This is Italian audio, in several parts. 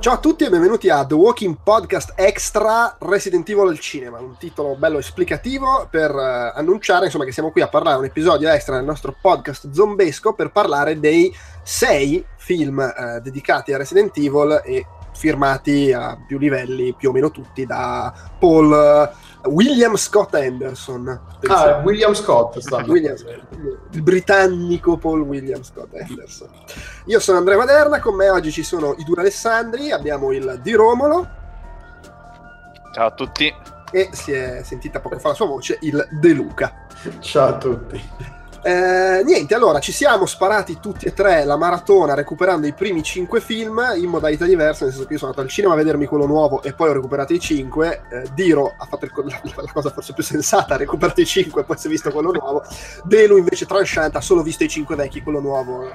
Ciao a tutti e benvenuti a The Walking Podcast Extra Resident Evil al cinema, un titolo bello esplicativo per uh, annunciare insomma, che siamo qui a parlare un episodio extra del nostro podcast zombesco per parlare dei sei film uh, dedicati a Resident Evil e firmati a più livelli, più o meno tutti, da Paul uh, William Scott Anderson. Ah, William Scott, William, il britannico Paul William Scott Anderson. Io sono Andrea Maderna, con me oggi ci sono i due Alessandri, abbiamo il Di Romolo. Ciao a tutti. E si è sentita poco fa la sua voce, il De Luca. Ciao a tutti. Eh, niente, allora ci siamo sparati tutti e tre la maratona recuperando i primi cinque film in modalità diverse, nel senso che io sono andato al cinema a vedermi quello nuovo e poi ho recuperato i cinque. Eh, Diro ha fatto il, la, la, cosa forse più sensata, ha recuperato i cinque e poi si è visto quello nuovo. Delu invece tranchant ha solo visto i cinque vecchi, quello nuovo.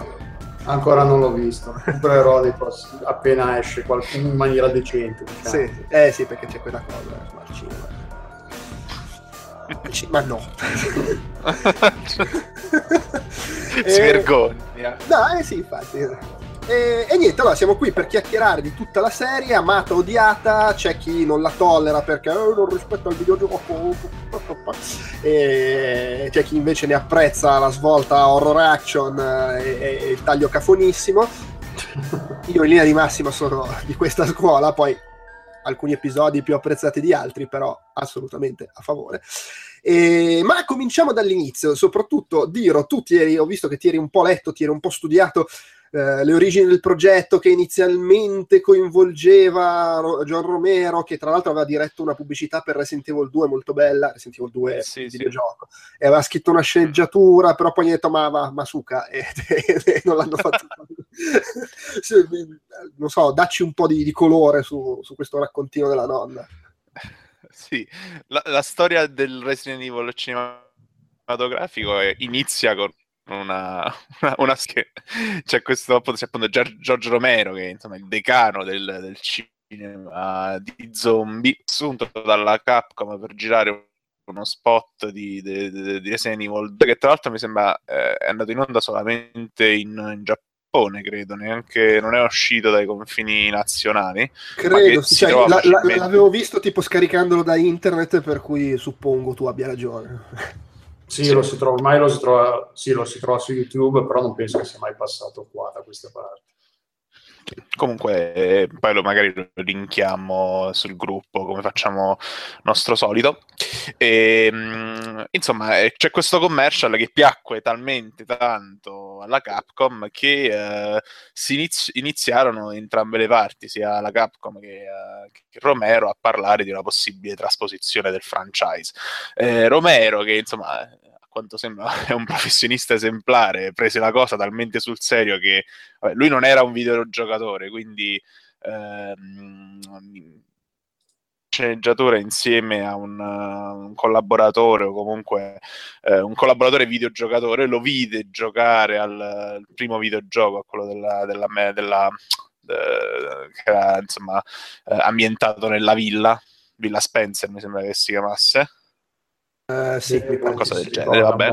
Ancora non l'ho visto, recupererò appena esce qualcuno in maniera decente. Diciamo. Sì, eh sì, perché c'è quella cosa insomma, al cinema ma no. si eh, vergogna. No, eh sì, infatti. E, e, niente, allora siamo qui per chiacchierare di tutta la serie, amata, odiata, c'è chi non la tollera perché oh, non rispetta il videogioco, e c'è chi invece ne apprezza la svolta horror action e, e il taglio cafonissimo. Io in linea di massima sono di questa scuola, poi alcuni episodi più apprezzati di altri, però assolutamente a favore. E, ma cominciamo dall'inizio, soprattutto Diro, tu ti eri, ho visto che ti eri un po' letto, ti eri un po' studiato eh, le origini del progetto che inizialmente coinvolgeva John Romero, che tra l'altro aveva diretto una pubblicità per Resident Evil 2 molto bella, Resident Evil 2 sì, videogioco, sì. e aveva scritto una sceneggiatura, però poi gli ha detto ma va, Masuka, e, e, e non l'hanno fatto. non so, dacci un po' di, di colore su, su questo raccontino della nonna. Sì, la, la, storia del Resident Evil cinematografico inizia con una, una, una c'è questo c'è appunto Giorgio Romero che è insomma il decano del, del cinema di zombie assunto dalla Capcom per girare uno spot di, di, di, di Resident Evil che tra l'altro mi sembra eh, è andato in onda solamente in, in Giappone credo, neanche non è uscito dai confini nazionali. Credo, cioè, la, la, l'avevo visto tipo scaricandolo da internet, per cui suppongo tu abbia ragione. Sì, sì. Lo si trova, ormai lo si trova, sì, lo si trova su YouTube, però non penso che sia mai passato qua da queste parti. Comunque, eh, poi lo magari lo linkiamo sul gruppo come facciamo nostro solito. E, ehm, insomma, eh, c'è questo commercial che piacque talmente tanto alla Capcom che eh, si inizi- iniziarono entrambe le parti, sia la Capcom che, eh, che, Romero, a parlare di una possibile trasposizione del franchise. Eh, Romero, che insomma quanto sembra è un professionista esemplare, prese la cosa talmente sul serio che vabbè, lui non era un videogiocatore, quindi ehm, sceneggiatore insieme a un, uh, un, collaboratore o comunque eh, un collaboratore videogiocatore lo vide giocare al, al primo videogioco, a quello della, della, della de, che era insomma eh, ambientato nella villa, Villa Spencer mi sembra che si chiamasse Uh, sì, qualcosa del genere, vabbè.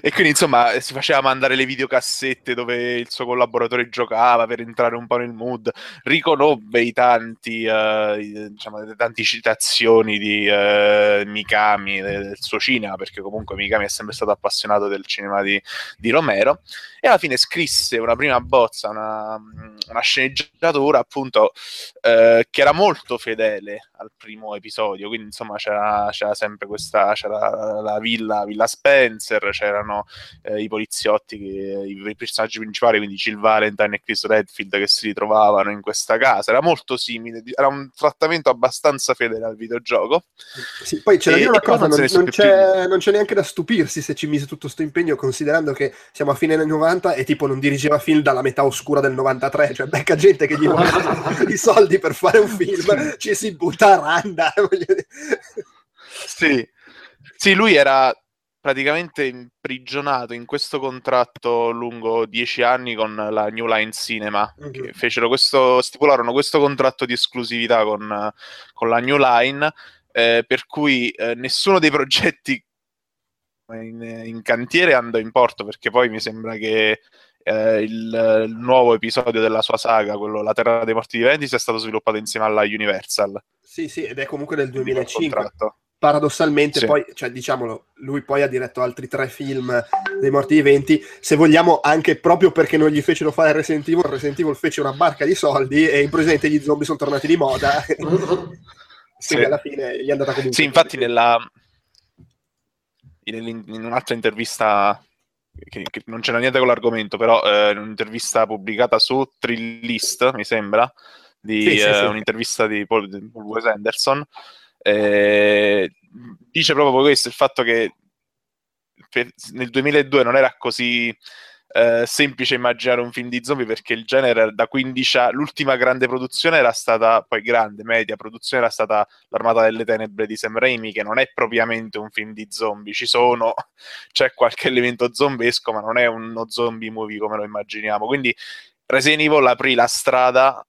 E quindi insomma si faceva mandare le videocassette dove il suo collaboratore giocava per entrare un po' nel mood. Riconobbe i tanti uh, diciamo le tante citazioni di uh, Mikami del suo cinema perché comunque Mikami è sempre stato appassionato del cinema di, di Romero. E alla fine scrisse una prima bozza una, una sceneggiatura appunto uh, che era molto fedele al primo episodio. Quindi insomma c'era, c'era sempre questa c'era la villa, villa Spezia Spencer, c'erano eh, i poliziotti, che, i, i, personaggi principali, quindi Jill Valentine e Chris Redfield che si ritrovavano in questa casa. Era molto simile, era un trattamento abbastanza fedele al videogioco. Sì, poi c'è da dire una cosa, non, non, c'è, non, c'è, neanche da stupirsi se ci mise tutto questo impegno, considerando che siamo a fine anni 90 e tipo non dirigeva film dalla metà oscura del 93, cioè becca gente che gli vuole i soldi per fare un film, ci si butta a randa. sì. Sì, lui era praticamente imprigionato in questo contratto lungo dieci anni con la New Line Cinema, mm-hmm. che fecero questo, stipularono questo contratto di esclusività con, con la New Line, eh, per cui eh, nessuno dei progetti in, in, cantiere andò in porto, perché poi mi sembra che eh, il, il, nuovo episodio della sua saga, quello La Terra dei Morti Viventi, sia stato sviluppato insieme alla Universal. Sì, sì, ed è comunque del 2005. Paradossalmente, sì. poi, cioè, diciamolo, lui poi ha diretto altri tre film dei Morti Viventi. Se vogliamo, anche proprio perché non gli fecero fare Resident Evil, Resident Evil fece una barca di soldi e improvvisamente gli zombie sono tornati di moda. Quindi sì. alla fine gli è andata comunque. Sì, infatti, nella, in, in un'altra intervista che, che, non c'era niente con l'argomento, però eh, un'intervista pubblicata su Trillist, mi sembra, di sì, sì, eh, sì. un'intervista di Paul, di Paul Wes Anderson, eh, dice proprio questo, il fatto che per, nel 2002 non era così eh, semplice immaginare un film di zombie perché il genere da 15 anni, l'ultima grande produzione era stata, poi grande, media produzione era stata L'Armata delle Tenebre di Sam Raimi, che non è propriamente un film di zombie, ci sono, c'è qualche elemento zombesco, ma non è uno zombie movie come lo immaginiamo, quindi Resident Evil aprì la strada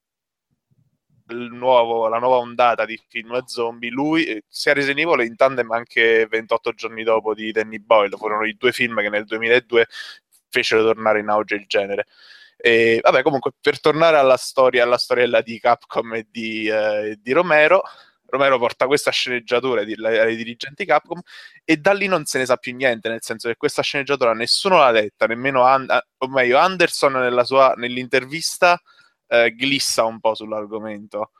Nuovo, la nuova ondata di film zombie, lui, eh, sia Resident Evil in tandem anche 28 giorni dopo di Danny Boyle, furono i due film che nel 2002 fecero tornare in auge il genere. E, vabbè, comunque, per tornare alla storia, alla storiella di Capcom e di, eh, di Romero, Romero porta questa sceneggiatura ai dirigenti Capcom e da lì non se ne sa più niente, nel senso che questa sceneggiatura nessuno l'ha letta, nemmeno And- o meglio Anderson sua, nell'intervista eh, glissa un po' sull'argomento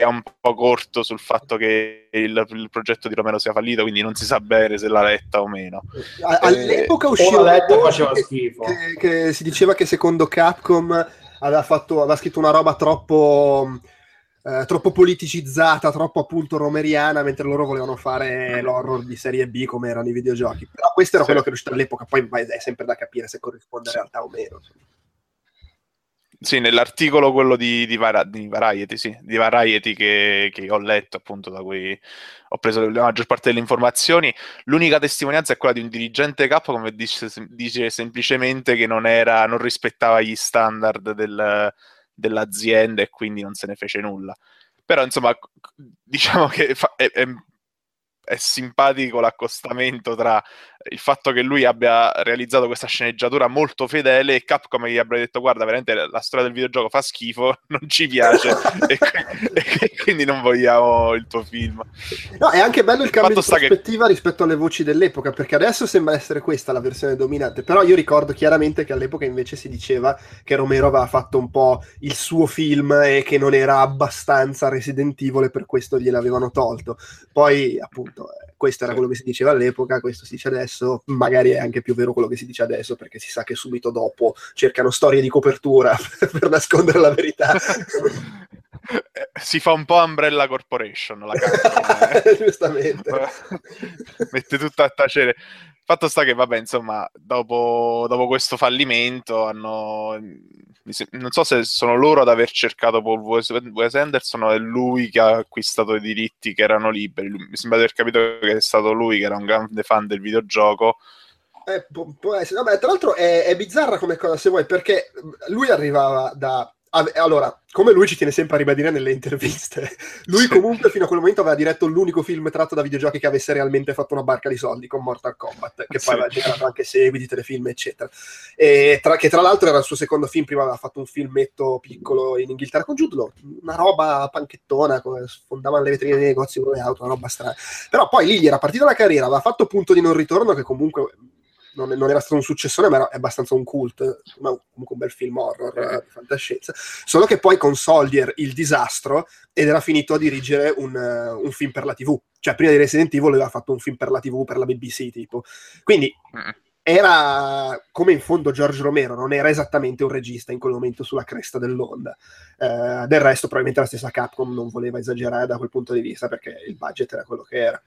è un po' corto sul fatto che il, il, progetto di Romero sia fallito, quindi non si sa bene se l'ha letta o meno. All'epoca eh, usciva letta faceva che, schifo. Che, che, si diceva che secondo Capcom aveva, fatto, aveva scritto una roba troppo, eh, troppo politicizzata, troppo appunto romeriana, mentre loro volevano fare l'horror di serie B come erano i videogiochi. Però questo era sì. quello che era uscito all'epoca, poi è sempre da capire se corrisponde in realtà o meno. Sì, nell'articolo quello di, di, Var- di Variety, sì, di Variety che, che, ho letto, appunto, da cui ho preso la maggior parte delle informazioni, l'unica testimonianza è quella di un dirigente capo, come dice, dice semplicemente che non, era, non rispettava gli standard del, dell'azienda e quindi non se ne fece nulla. Però, insomma, diciamo che fa, è, è è simpatico l'accostamento tra il fatto che lui abbia realizzato questa sceneggiatura molto fedele e Capcom gli abbia detto guarda veramente la storia del videogioco fa schifo, non ci piace e, e, quindi non vogliamo il tuo film. No, è anche bello il cambio di prospettiva che... rispetto alle voci dell'epoca perché adesso sembra essere questa la versione dominante, però io ricordo chiaramente che all'epoca invece si diceva che Romero aveva fatto un po' il suo film e che non era abbastanza Resident Evil e per questo gliel'avevano tolto. Poi appunto appunto, eh, questo era quello che si diceva all'epoca, questo si dice adesso, magari è anche più vero quello che si dice adesso, perché si sa che subito dopo cercano storie di copertura per nascondere la verità. Si fa un po' Umbrella Corporation la canzone. Eh. Giustamente. Mette tutto a tacere. Fatto sta che, vabbè, insomma, dopo, dopo questo fallimento hanno non so se sono loro ad aver cercato Paul Wes Anderson o è lui che ha acquistato i diritti che erano liberi. Mi sembra di aver capito che è stato lui che era un grande fan del videogioco. Eh, può, essere. Vabbè, tra l'altro è, è bizzarra come cosa se vuoi, perché lui arrivava da allora, come lui ci tiene sempre a ribadire nelle interviste, lui comunque fino a quel momento aveva diretto l'unico film tratto da videogiochi che avesse realmente fatto una barca di soldi con Mortal Kombat, che poi aveva generato anche seguiti, telefilm, eccetera. Tra, che tra l'altro era il suo secondo film, prima aveva fatto un filmetto piccolo in Inghilterra con Jude Law, una roba panchettona, come sfondavano le vetrine dei negozi con le auto, una roba strana. Però poi lì gli era partita la carriera, aveva fatto punto di non ritorno che comunque non, non, era stato un successore, ma era, è abbastanza un cult, ma comunque un bel film horror eh, di fantascienza. Solo che poi con Soldier il disastro ed era finito a dirigere un, uh, un, film per la TV. Cioè, prima di Resident Evil aveva fatto un film per la TV, per la BBC, tipo. Quindi era come in fondo George Romero, non era esattamente un regista in quel momento sulla cresta dell'onda. Uh, del resto, probabilmente la stessa Capcom non voleva esagerare da quel punto di vista perché il budget era quello che era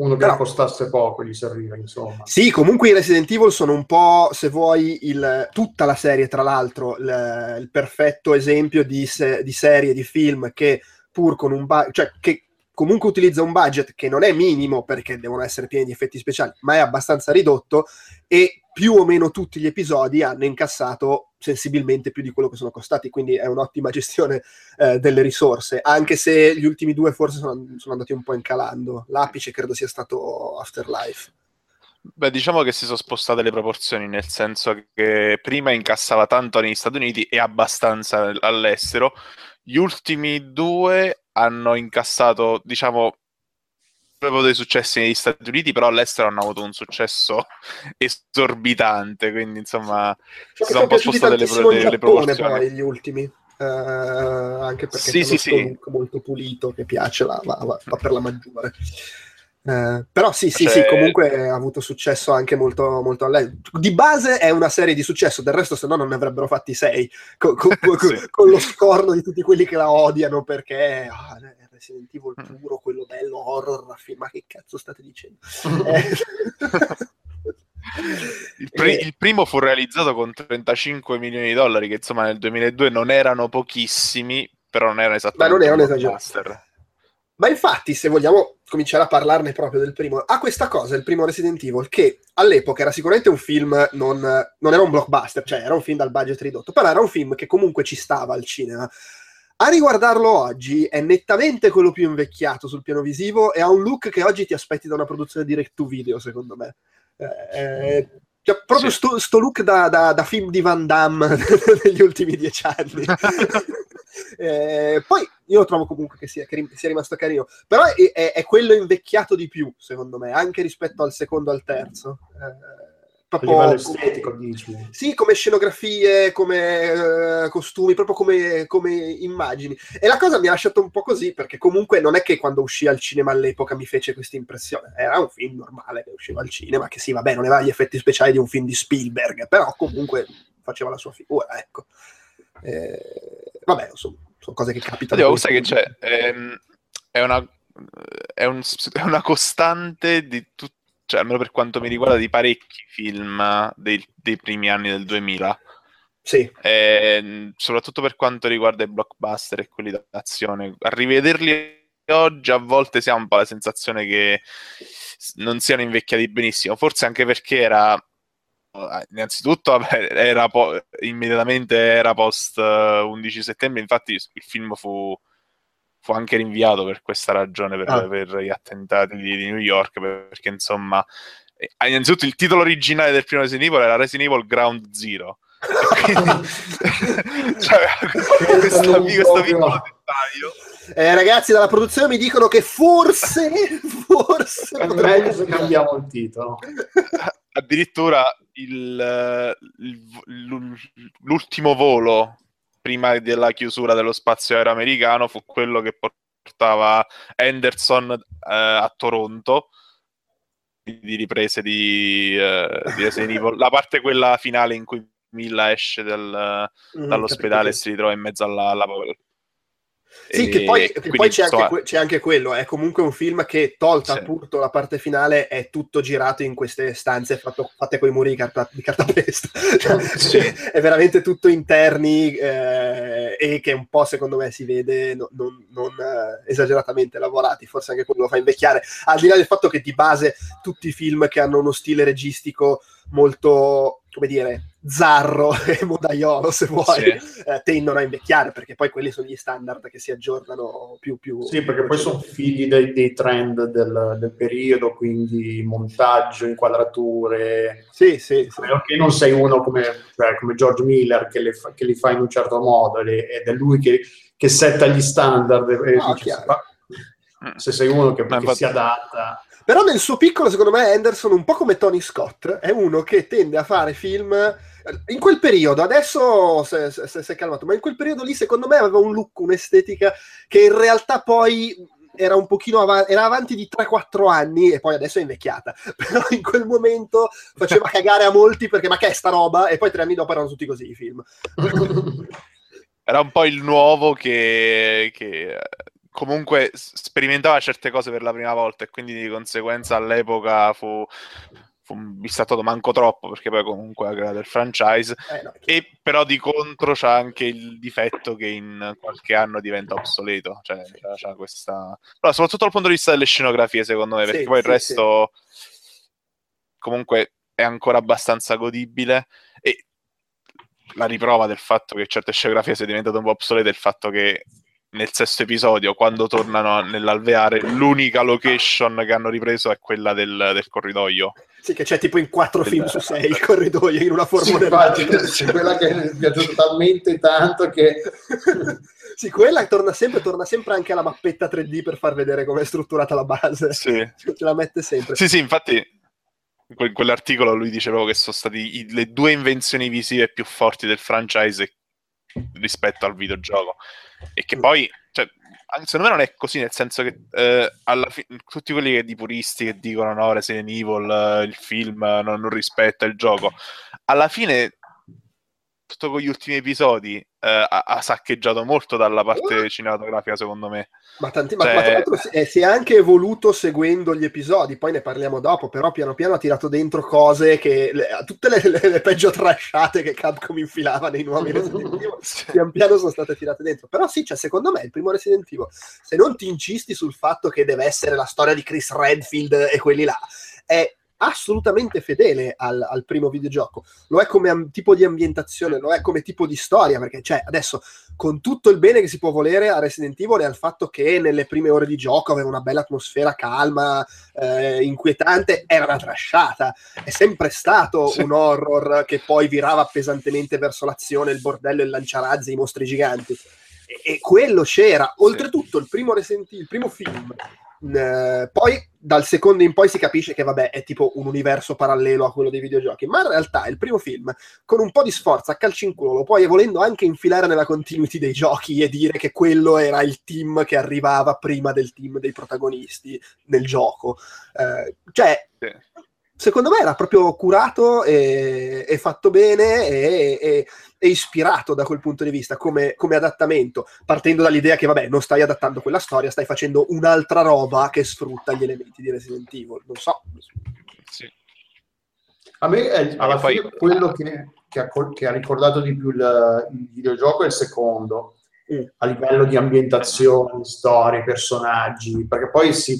uno che Però, costasse poco gli serviva, insomma. Sì, comunque i Resident Evil sono un po', se vuoi, il, tutta la serie, tra l'altro, il, il perfetto esempio di, se, di, serie, di film che pur con un budget, cioè che comunque utilizza un budget che non è minimo perché devono essere pieni di effetti speciali, ma è abbastanza ridotto e più o meno tutti gli episodi hanno incassato sensibilmente più di quello che sono costati, quindi è un'ottima gestione eh, delle risorse, anche se gli ultimi due forse sono, sono, andati un po' incalando. L'apice credo sia stato Afterlife. Beh, diciamo che si sono spostate le proporzioni, nel senso che prima incassava tanto negli Stati Uniti e abbastanza all'estero. Gli ultimi due hanno incassato, diciamo, proprio dei successi negli Stati Uniti, però all'estero hanno avuto un successo esorbitante, quindi insomma Cioè, si sono un po' spostate le, pro- le, le proporzioni. poi gli ultimi. Eh, anche perché Sì, sì, sì. molto pulito che piace, la- va, va- va per la maggiore. Eh, però sì, sì, Cioè- sì, comunque ha avuto successo anche molto, molto all'estero. Di base è una serie di successo, del resto se no non ne avrebbero fatti sei, con, con- Sì. con lo scorno di tutti quelli che la odiano perché ah, Resident Evil Mm. puro, quello bello, horror, ma che cazzo state dicendo? Eh, Il, pri- il primo fu realizzato con 35 milioni di dollari, che insomma nel 2002 non erano pochissimi, però non era esattamente non è un blockbuster. Ma infatti, se vogliamo cominciare a parlarne proprio del primo, ha questa cosa, il primo Resident Evil, che all'epoca era sicuramente un film, non, non era un blockbuster, cioè era un film dal budget ridotto, però era un film che comunque ci stava al cinema. A riguardarlo oggi è nettamente quello più invecchiato sul piano visivo e ha un look che oggi ti aspetti da una produzione direct to video, secondo me. Eh, eh, cioè, proprio Sì. sto, sto look da, da- da film di Van Damme negli ultimi dieci anni. Eh, poi io trovo comunque che sia, che sia rimasto carino, però è, è- è quello invecchiato di più, secondo me, anche rispetto al secondo e al terzo. Eh, A proprio livello estetico, dici. sì, come scenografie, come eh, costumi, proprio come, come immagini. E la cosa mi ha lasciato un po' così, perché comunque non è che quando uscì al cinema all'epoca mi fece questa impressione. Era un film normale che usciva al cinema, che sì, vabbè, non aveva gli effetti speciali di un film di Spielberg, però comunque faceva la sua figura, ecco. Eh, vabbè, insomma, sono cose che capitano. Oddio, sai che c'è? Ehm, è, una, è, un- è una costante di tutti, cioè almeno per quanto mi riguarda, di parecchi film dei, dei primi anni del 2000. Sì, Ehm, soprattutto per quanto riguarda i blockbuster e quelli d'azione. A rivederli oggi a volte si ha un po' la sensazione che non siano invecchiati benissimo, forse anche perché era eh, innanzitutto vabbè, era po- immediatamente era post eh, 11 settembre, infatti il film fu, fu anche rinviato per questa ragione, per, Ah. per gli attentati di, di New York, perché insomma, eh, innanzitutto il titolo originale del primo Resident Evil era Resident Evil Ground Zero. Quindi- cioè, questo, questo proprio- piccolo dettaglio Eh, ragazzi dalla produzione mi dicono che forse, forse potrebbe meglio se cambiamo il titolo. addirittura il- il- l'ultimo volo prima della chiusura dello spazio aereo americano fu quello che portava Henderson eh, a Toronto di riprese di, eh, di Resident Evil. La parte quella finale in cui Milla esce dal- Mm, dall'ospedale e si ritrova in mezzo alla, alla Sì, E che poi, che poi c'è, anche, c'è anche quello, è comunque un film che, tolta Sì. appunto la parte finale, è tutto girato in queste stanze fatto- fatte con i muri di, carta, di cartapesta. Cioè, Sì. È veramente tutto interni eh, e che un po' secondo me si vede no- non, non, eh, esageratamente lavorati, forse anche quello lo fa invecchiare, al di là del fatto che di base tutti i film che hanno uno stile registico molto, come dire, zarro e modaiolo, se vuoi, Sì. eh, tendono a invecchiare, perché poi quelli sono gli standard che si aggiornano più più. Sì, perché poi sono figli dei, dei trend del, del periodo, quindi montaggio, inquadrature. Sì, sì, sì. A meno che non sei uno come, cioè, come George Miller che, le fa, che li fa in un certo modo le- ed è lui che, che setta gli standard. E, No, dice. "Ma se sei uno che, che si adatta, Però nel suo piccolo, secondo me, Anderson, un po' come Tony Scott, è uno che tende a fare film. In quel periodo, adesso si è calmato, ma in quel periodo lì, secondo me, aveva un look, un'estetica che in realtà poi era un pochino avanti, era avanti di 3-4 anni e poi adesso è invecchiata. Però in quel momento faceva cagare a molti perché ma che è sta roba? E poi tre anni dopo erano tutti così i film. Era un po' il nuovo che, che, comunque sperimentava certe cose per la prima volta e quindi di conseguenza all'epoca fu, fu bistrattato manco troppo perché poi comunque ha creato il franchise. Eh, no, e però di contro c'ha anche il difetto che in qualche anno diventa obsoleto cioè c'ha, c'ha questa allora, soprattutto dal punto di vista delle scenografie secondo me perché Sì, poi il sì, resto comunque è ancora abbastanza godibile. E la riprova del fatto che certe scenografie sia diventate un po' obsolete è il fatto che nel sesto episodio, quando tornano nell'alveare, l'unica location che hanno ripreso è quella del, del corridoio. Sì, che c'è tipo in quattro film su sei il corridoio in una forma sì, infatti, c'è quella che mi piaciuta talmente tanto che... sì, quella torna sempre, torna sempre anche alla mappetta 3D per far vedere come è strutturata la base. Sì. Ce la mette sempre. Sì, sì, infatti in quell'articolo lui diceva che sono state le due invenzioni visive più forti del franchise rispetto al videogioco e che poi cioè, secondo me non è così nel senso che eh, fi- tutti quelli che di puristi che dicono no Resident Evil eh, il film non, non rispetta il gioco alla fine tutto con gli ultimi episodi eh, ha, ha, saccheggiato molto dalla parte cinematografica, secondo me. Ma, tanti, cioè... ma, tra l'altro si è, si è, anche evoluto seguendo gli episodi, poi ne parliamo dopo, però piano piano ha tirato dentro cose che le, tutte le, le, le, peggio trasciate che Capcom infilava nei nuovi Resident Evil, pian piano sono state tirate dentro. Però sì, cioè, secondo me il primo Resident Evil, se non ti incisti sul fatto che deve essere la storia di Chris Redfield e quelli là, è assolutamente fedele al, al, primo videogioco. Lo è come am- tipo di ambientazione, lo è come tipo di storia, perché cioè, adesso con tutto il bene che si può volere a Resident Evil e al fatto che nelle prime ore di gioco aveva una bella atmosfera calma, eh, inquietante, era una trasciata. È sempre stato sì. un horror che poi virava pesantemente verso l'azione, il bordello, il lanciarazzi, i mostri giganti. E, e quello c'era. Oltretutto, il primo, Resident il primo film eh, poi dal secondo in poi si capisce che vabbè è tipo un universo parallelo a quello dei videogiochi, ma in realtà il primo film con un po' di sforzo a calci in culo lo puoi volendo anche infilare nella continuity dei giochi e dire che quello era il team che arrivava prima del team dei protagonisti nel gioco. Eh, cioè, secondo me era proprio curato e, e fatto bene e, e è ispirato da quel punto di vista come, come, adattamento, partendo dall'idea che, vabbè, non stai adattando quella storia, stai facendo un'altra roba che sfrutta gli elementi di Resident Evil. Non so. Sì. A me, è, alla poi... fine, quello che, che, ha, che, ha, ricordato di più il, il videogioco è il secondo, mm. a livello di ambientazione, storie, personaggi, perché poi sì,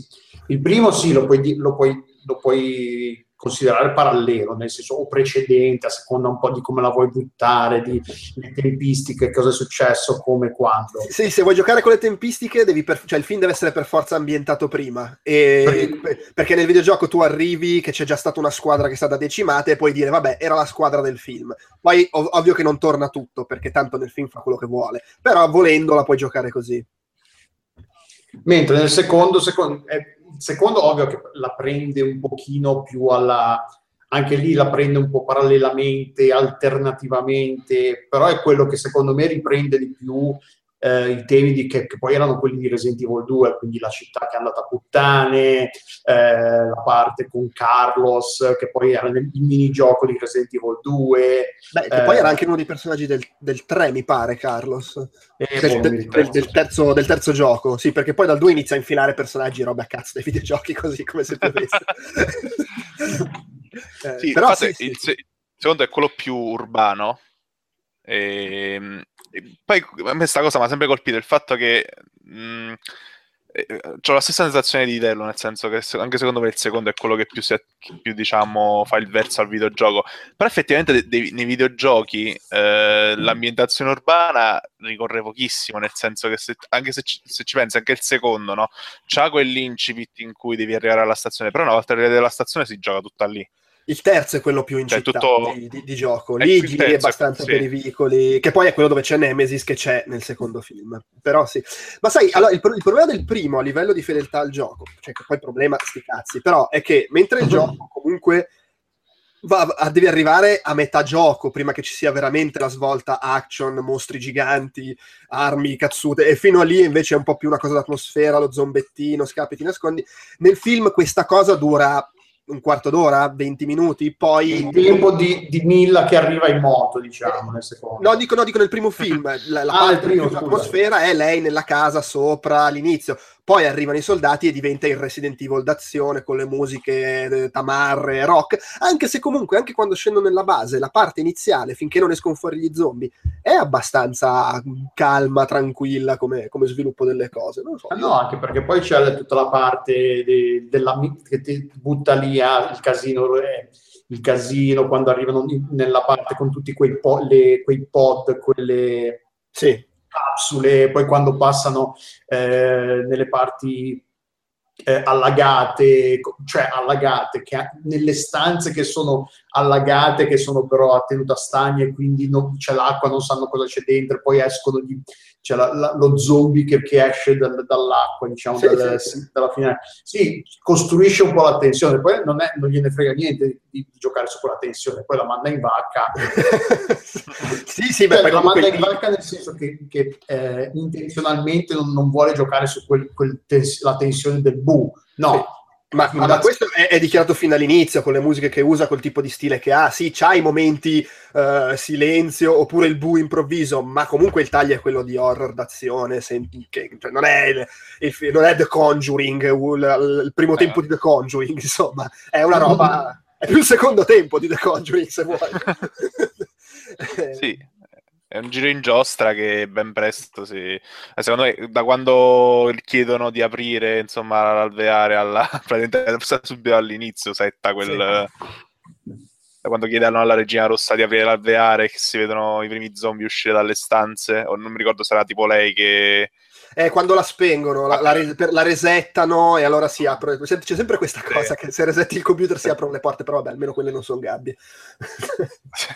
il primo sì, lo puoi, lo puoi, lo puoi considerare parallelo, nel senso o precedente, a seconda un po' di come la vuoi buttare, di le tempistiche, cosa è successo, come, quando. Sì, se vuoi giocare con le tempistiche, devi per, cioè il film deve essere per forza ambientato prima, e, perché? nel videogioco tu arrivi che c'è già stata una squadra che è stata decimata e puoi dire vabbè, era la squadra del film. Poi ov- ovvio che non torna tutto, perché tanto nel film fa quello che vuole, però volendo la puoi giocare così. Mentre nel secondo, secondo è secondo, ovvio che la prende un pochino più alla... Anche lì la prende un po' parallelamente, alternativamente, però è quello che secondo me riprende di più eh, i temi di, che, che, poi erano quelli di Resident Evil 2, quindi la città che è andata a puttane, eh, la parte con Carlos, che poi era nel, il minigioco di Resident Evil 2. Beh, che eh, poi era anche uno dei personaggi del, del 3, mi pare, Carlos. Eh, del, del, del, terzo, del, terzo, gioco, sì, perché poi dal 2 inizia a infilare personaggi roba a cazzo dei videogiochi, così come se potesse. eh, sì, però sì, sì. Il, se- secondo è quello più urbano. E, ehm, poi a me questa cosa mi ha sempre colpito il fatto che mh, mm, eh, ho la stessa sensazione di Dello, nel senso che anche secondo me il secondo è quello che più, se, più diciamo, fa il verso al videogioco. Però effettivamente de- de- nei videogiochi eh, l'ambientazione urbana ricorre pochissimo, nel senso che se, anche se ci, se ci, pensi, anche il secondo, no? C'ha quell'incipit in cui devi arrivare alla stazione, però una volta arrivati alla stazione si gioca tutta lì. Il terzo è quello più in cioè, città tutto... di, di, di, gioco. Lì giri abbastanza sì. per i vicoli, che poi è quello dove c'è Nemesis che c'è nel secondo film. Però sì. Ma sai, allora, il, il, problema del primo a livello di fedeltà al gioco, cioè che poi problema sti cazzi, però è che mentre il gioco comunque va, devi arrivare a metà gioco prima che ci sia veramente la svolta action, mostri giganti, armi, cazzute, e fino a lì invece è un po' più una cosa d'atmosfera, lo zombettino, scappi, ti nascondi. Nel film questa cosa dura un quarto d'ora, 20 minuti, poi... Il tempo di, di Milla che arriva in moto, diciamo, nel secondo. No, dico, no, dico nel primo film, la, la ah, parte primo, dell'atmosfera è lei nella casa sopra all'inizio, poi arrivano i soldati e diventa il Resident Evil d'azione con le musiche eh, tamarre, rock, anche se comunque, anche quando scendono nella base, la parte iniziale, finché non escono fuori gli zombie, è abbastanza calma, tranquilla come, come sviluppo delle cose. Non so, ah, no, anche perché poi c'è tutta la parte de, della, che ti butta lì al casino. Eh, il casino quando arrivano nella parte con tutti quei, po- le, quei pod, quelle... Sì capsule, poi quando passano eh, nelle parti eh, allagate, cioè allagate, che, nelle stanze che sono allagate, che sono però a tenuta stagna e quindi non, c'è l'acqua, non sanno cosa c'è dentro, poi escono di, c'è la, la, lo zombie che, che esce dal, dall'acqua, diciamo, sì, dal, sì, sì. dalla fine. Sì, costruisce un po' la tensione, poi non, è, non gliene frega niente di, di, giocare su quella tensione, poi la manda in vacca. sì, sì, beh, cioè, la manda in vacca nel senso che, che eh, intenzionalmente non, non, vuole giocare su quel, quel tens- la tensione del bu, no ma, ma, questo è, è, dichiarato fin dall'inizio con le musiche che usa, col tipo di stile che ha. Sì, c'ha i momenti uh, silenzio oppure il bu improvviso, ma comunque il taglio è quello di horror d'azione. Sem- che, cioè, non, è il, il, non, è The Conjuring, il, il primo eh. tempo di The Conjuring, insomma, è una roba. è più il secondo tempo di The Conjuring, se vuoi. sì. È un giro in giostra che ben presto si... Eh, secondo me, da quando chiedono di aprire, insomma, l'alveare alla... subito all'inizio setta quel... Sì. Da quando chiedono alla regina rossa di aprire l'alveare che si vedono i primi zombie uscire dalle stanze, o non mi ricordo se era tipo lei che è quando la spengono, la, la, la, resettano e allora si apre. C'è sempre questa cosa sì. che se resetti il computer si aprono le porte, però vabbè, almeno quelle non sono gabbie.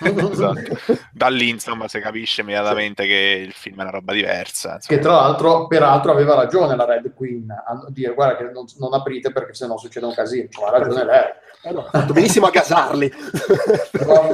esatto. Da lì, insomma, si capisce immediatamente sì. che il film è una roba diversa. Insomma. Che tra l'altro, peraltro, aveva ragione la Red Queen a dire guarda che non, non aprite perché sennò succede un casino. Ha ragione lei. Eh no, fatto benissimo a gasarli.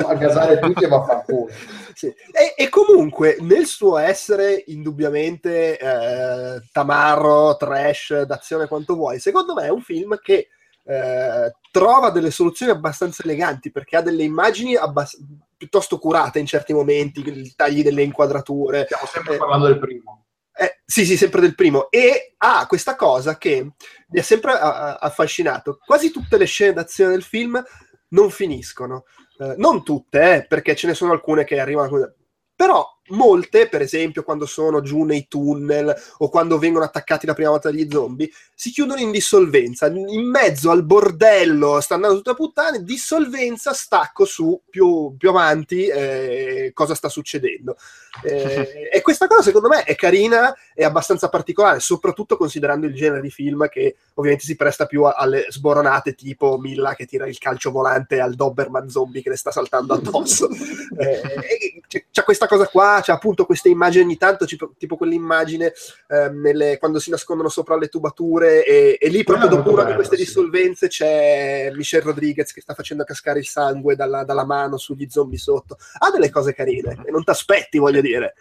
a gasare tutti e va a far culo. Sì. E, e, comunque, nel suo essere indubbiamente eh, tamarro, trash, d'azione quanto vuoi, secondo me è un film che eh, trova delle soluzioni abbastanza eleganti perché ha delle immagini abbass- piuttosto curate in certi momenti, i tagli delle inquadrature. Stiamo sempre eh, parlando del primo. Eh, sì, sì, sempre del primo. E ha questa cosa che mi ha sempre affascinato. Quasi tutte le scene d'azione del film non finiscono. Eh, non tutte, eh, perché ce ne sono alcune che arrivano. Però molte, per esempio, quando sono giù nei tunnel o quando vengono attaccati la prima volta dagli zombie, si chiudono in dissolvenza. In mezzo al bordello sta andando tutta puttana, dissolvenza, stacco su più, più avanti eh, cosa sta succedendo. Eh, e questa cosa secondo me è carina e abbastanza particolare, soprattutto considerando il genere di film che ovviamente si presta più alle sboronate tipo Milla che tira il calcio volante al Doberman zombie che le sta saltando addosso. eh, c'è questa cosa qua c'è appunto queste immagini ogni tanto, tipo, tipo quell'immagine eh, nelle, quando si nascondono sopra le tubature e, e lì proprio dopo una di queste sì. dissolvenze c'è Michelle Rodriguez che sta facendo cascare il sangue dalla, dalla mano sugli zombie sotto. Ha delle cose carine e non ti aspetti, voglio dire.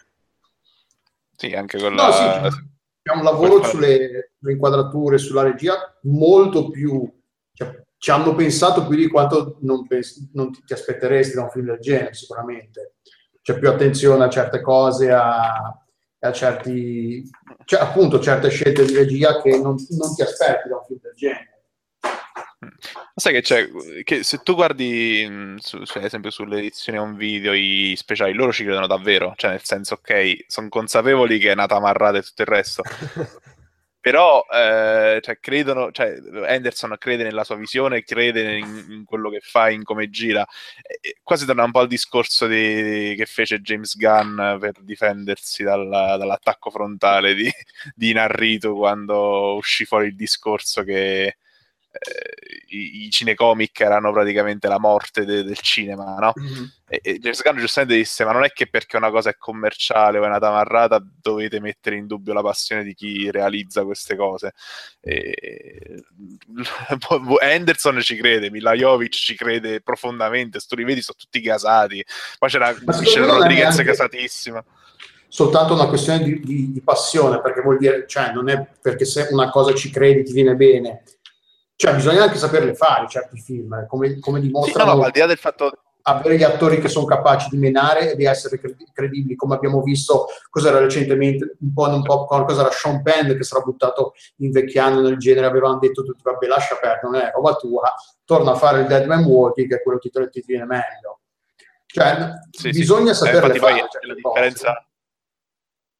Sì, anche quella... No, sì, c'è un lavoro sulle, sulle inquadrature, sulla regia molto più... Cioè, ci hanno pensato più di quanto non, pens- non ti, ti aspetteresti da un film del genere, sicuramente c'è più attenzione a certe cose, a, a certi, cioè, appunto, certe scelte di regia che non, non ti aspetti da un film del genere. Sai che c'è, che se tu guardi, mm, su, cioè, ad esempio sulle edizioni on video, i speciali, loro ci credono davvero, cioè nel senso, ok, sono consapevoli che è nata amarrata e tutto il resto, però eh, cioè, credono, cioè, Anderson crede nella sua visione, crede in, in quello che fa, in come gira. E, quasi torna un po' al discorso di, che fece James Gunn per difendersi dalla, dall'attacco frontale di, di Narrito quando uscì fuori il discorso che eh, i, i, cinecomic erano praticamente la morte de, del cinema, no? Mm-hmm. E, e James Gunn giustamente disse: Ma non è che perché una cosa è commerciale o è una tamarrata dovete mettere in dubbio la passione di chi realizza queste cose. E... Anderson ci crede, Milajovic ci crede profondamente. Sto rivedi, sono tutti gasati. Poi c'era Michelle Rodriguez neanche... casatissima soltanto una questione di, di, di, passione, perché vuol dire, cioè, non è perché se una cosa ci credi ti viene bene, cioè, bisogna anche saperle fare certi film, eh, come, come dimostrano... Sì, no, al di là del fatto avere gli attori che sono capaci di menare e di essere credibili, come abbiamo visto, cos'era recentemente, un po' un po' qualcosa era Sean Penn che sarà buttato invecchiando nel genere, avevano detto tutti, vabbè lascia perdere, non è roba tua, torna a fare il Dead Man Walking che è quello che ti, ti viene meglio. Cioè, sì, bisogna sì. saperle eh, fare. la differenza,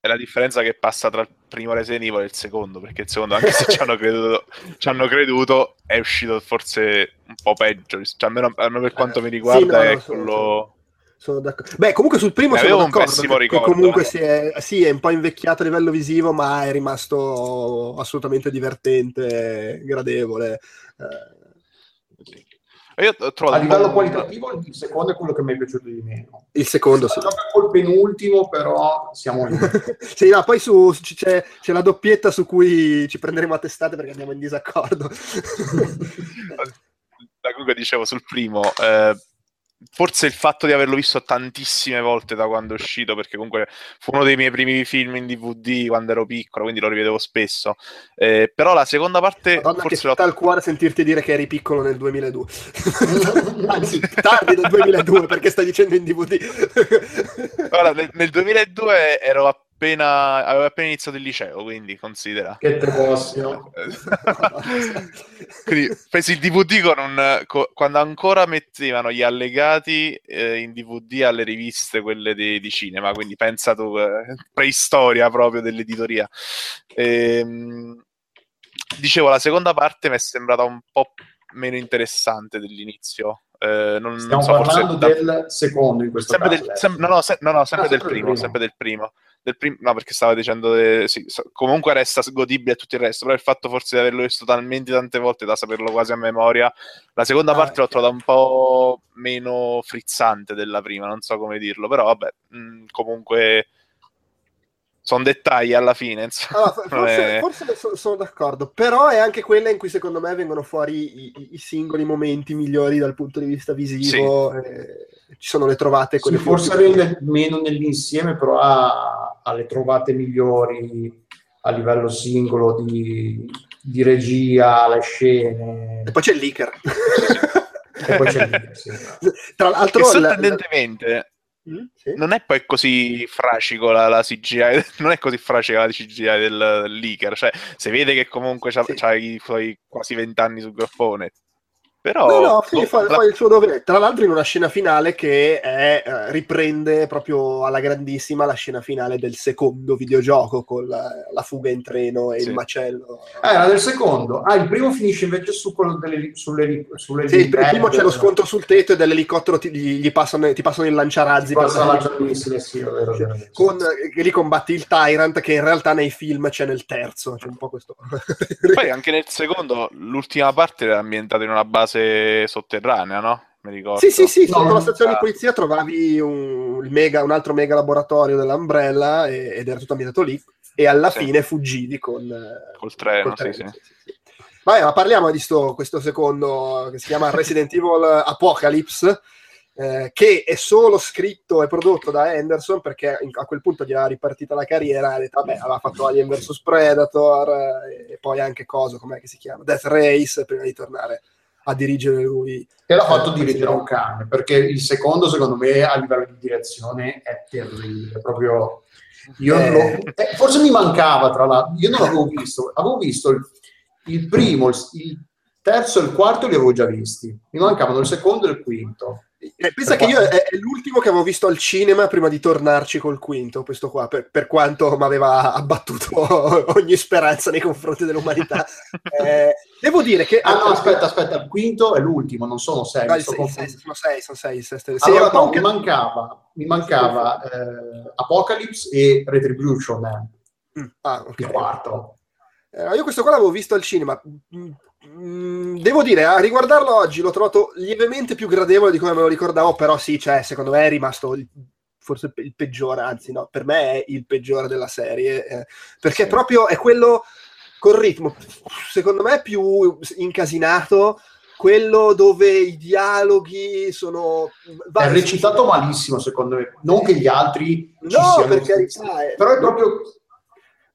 è la differenza che passa tra il primo Resident Evil e il secondo, perché il secondo, anche se ci hanno creduto, ci hanno creduto è uscito forse un po' peggio, cioè, almeno, almeno, per quanto mi riguarda sì, no, è no, quello... sono d'accordo. Beh, comunque sul primo Ne sono avevo un pessimo ricordo, comunque eh. si è, sì, è un po' invecchiato a livello visivo, ma è rimasto assolutamente divertente, gradevole. Eh, Io ho trovato A livello qualitativo il secondo è quello che mi è piaciuto di meno. il secondo, sì. Col penultimo, però siamo lì. sì, no, poi su, c'è, c'è la doppietta su cui ci prenderemo a testate perché andiamo in disaccordo. Da comunque dicevo sul primo, eh, forse il fatto di averlo visto tantissime volte da quando è uscito, perché comunque fu uno dei miei primi film in DVD quando ero piccolo, quindi lo rivedevo spesso. Eh, però la seconda parte Madonna, che forse l'ho sta al cuore sentirti dire che eri piccolo nel 2002. Anzi, tardi nel 2002 perché stai dicendo in DVD. Guarda, nel, nel 2002 ero appena, avevo appena iniziato il liceo, quindi considera. che te possano. quindi presi il DVD con un, co- quando ancora mettevano gli allegati eh, in DVD alle riviste, quelle di, di cinema, quindi pensa tu, eh, preistoria proprio dell'editoria. Ehm, dicevo, la seconda parte mi è sembrata un po' meno interessante dell'inizio. Eh, non, non Stiamo so, forse parlando da- del secondo in questo sempre caso. del, eh. sem- no, no, se- no, no, sempre Ah, del primo, primo. sempre del primo. Del prim- no, perché stava dicendo de- sì, comunque resta godibile tutto il resto, però il fatto forse di averlo visto talmente tante volte da saperlo quasi a memoria, la seconda Ah, parte l'ho trovata un po' meno frizzante della prima, non so come dirlo, però vabbè, mh, comunque sono dettagli alla fine, insomma. Allora, forse, è- forse so- sono d'accordo, però è anche quella in cui secondo me vengono fuori i, i- i singoli momenti migliori dal punto di vista visivo. eh, ci sono le trovate, Sì, forse rende meno nell'insieme, però ha, ha le trovate migliori a livello singolo di, di regia, le scene. E poi c'è il leaker. E poi c'è il- sì. Tra Che l'altro, la- sorprendentemente Mm, sì. non è poi così fracico la, la CGI, non è così fracica la CGI del, del leaker, cioè si vede che comunque c'ha, Sì. c'ha i suoi quasi vent'anni sul graffone. Però No, no, sì, boh, fa, la- fa il suo dovere. Tra l'altro, in una scena finale che è, eh, riprende proprio alla grandissima la scena finale del secondo videogioco con la, la fuga in treno e Sì. il macello. Ah, era del secondo. Ah, il primo finisce invece su quello delle, sulle, sulle Sì, il pr- primo c'è lo livello. scontro sul tetto e dall'elicottero ti, gli, gli passano, ti passano il lanciarazzi. Per passa lanciando missili, sì, vero. con, che lì combatti il Tyrant che in realtà nei film c'è nel terzo. C'è un po' questo. Poi anche nel secondo, l'ultima parte era ambientata in una base sotterranea, no? Mi ricordo. Sì, sì, sì, No, sotto la non- stazione di polizia trovavi un, il mega- un altro mega laboratorio dell'Umbrella e- ed era tutto ambientato lì e alla Sì. fine fuggivi con, Col treno, col treno, sì. sì, sì, sì. Vabbè, ma parliamo di sto- questo secondo che si chiama Resident Evil Apocalypse, eh, che è solo scritto e prodotto da Anderson perché a quel punto gli aveva ripartita la carriera, ha detto, vabbè, aveva fatto Alien vs Predator eh, e poi anche cosa, com'è che si chiama? Death Race, prima di tornare a dirigere lui. E l'ha fatto Eh, dirigere un cane, perché il secondo, secondo me, a livello di direzione è terribile. Proprio io Eh. lo- eh, forse mi mancava, tra l'altro, io non l'avevo visto, avevo visto il, il primo, il, il terzo e il quarto li avevo già visti, mi mancavano il secondo e il quinto. Eh, pensa che io è, è l'ultimo che avevo visto al cinema prima di tornarci col quinto, questo qua, per, per quanto mi aveva abbattuto ogni speranza nei confronti dell'umanità. Eh, devo dire che... Ah no, aspetta, aspetta, il quinto è l'ultimo, non sono sei. No, mi il sto sei- sei- sono sei, sono sei. sei- sei- Allora, no, mi ca- mancava, mi mancava eh, Apocalypse e Retribution, eh, Mm, ah, ok. il quarto. Eh, io questo qua l'avevo visto al cinema. Mm, Devo dire, a riguardarlo oggi l'ho trovato lievemente più gradevole di come me lo ricordavo, però sì, cioè, secondo me è rimasto il- forse il peggiore, anzi no, per me è il peggiore della serie, eh, perché Sì. proprio è quello col ritmo, secondo me più incasinato, quello dove i dialoghi sono... È recitato malissimo, secondo me. Non che gli altri ci No, siano per carità, eh. però è proprio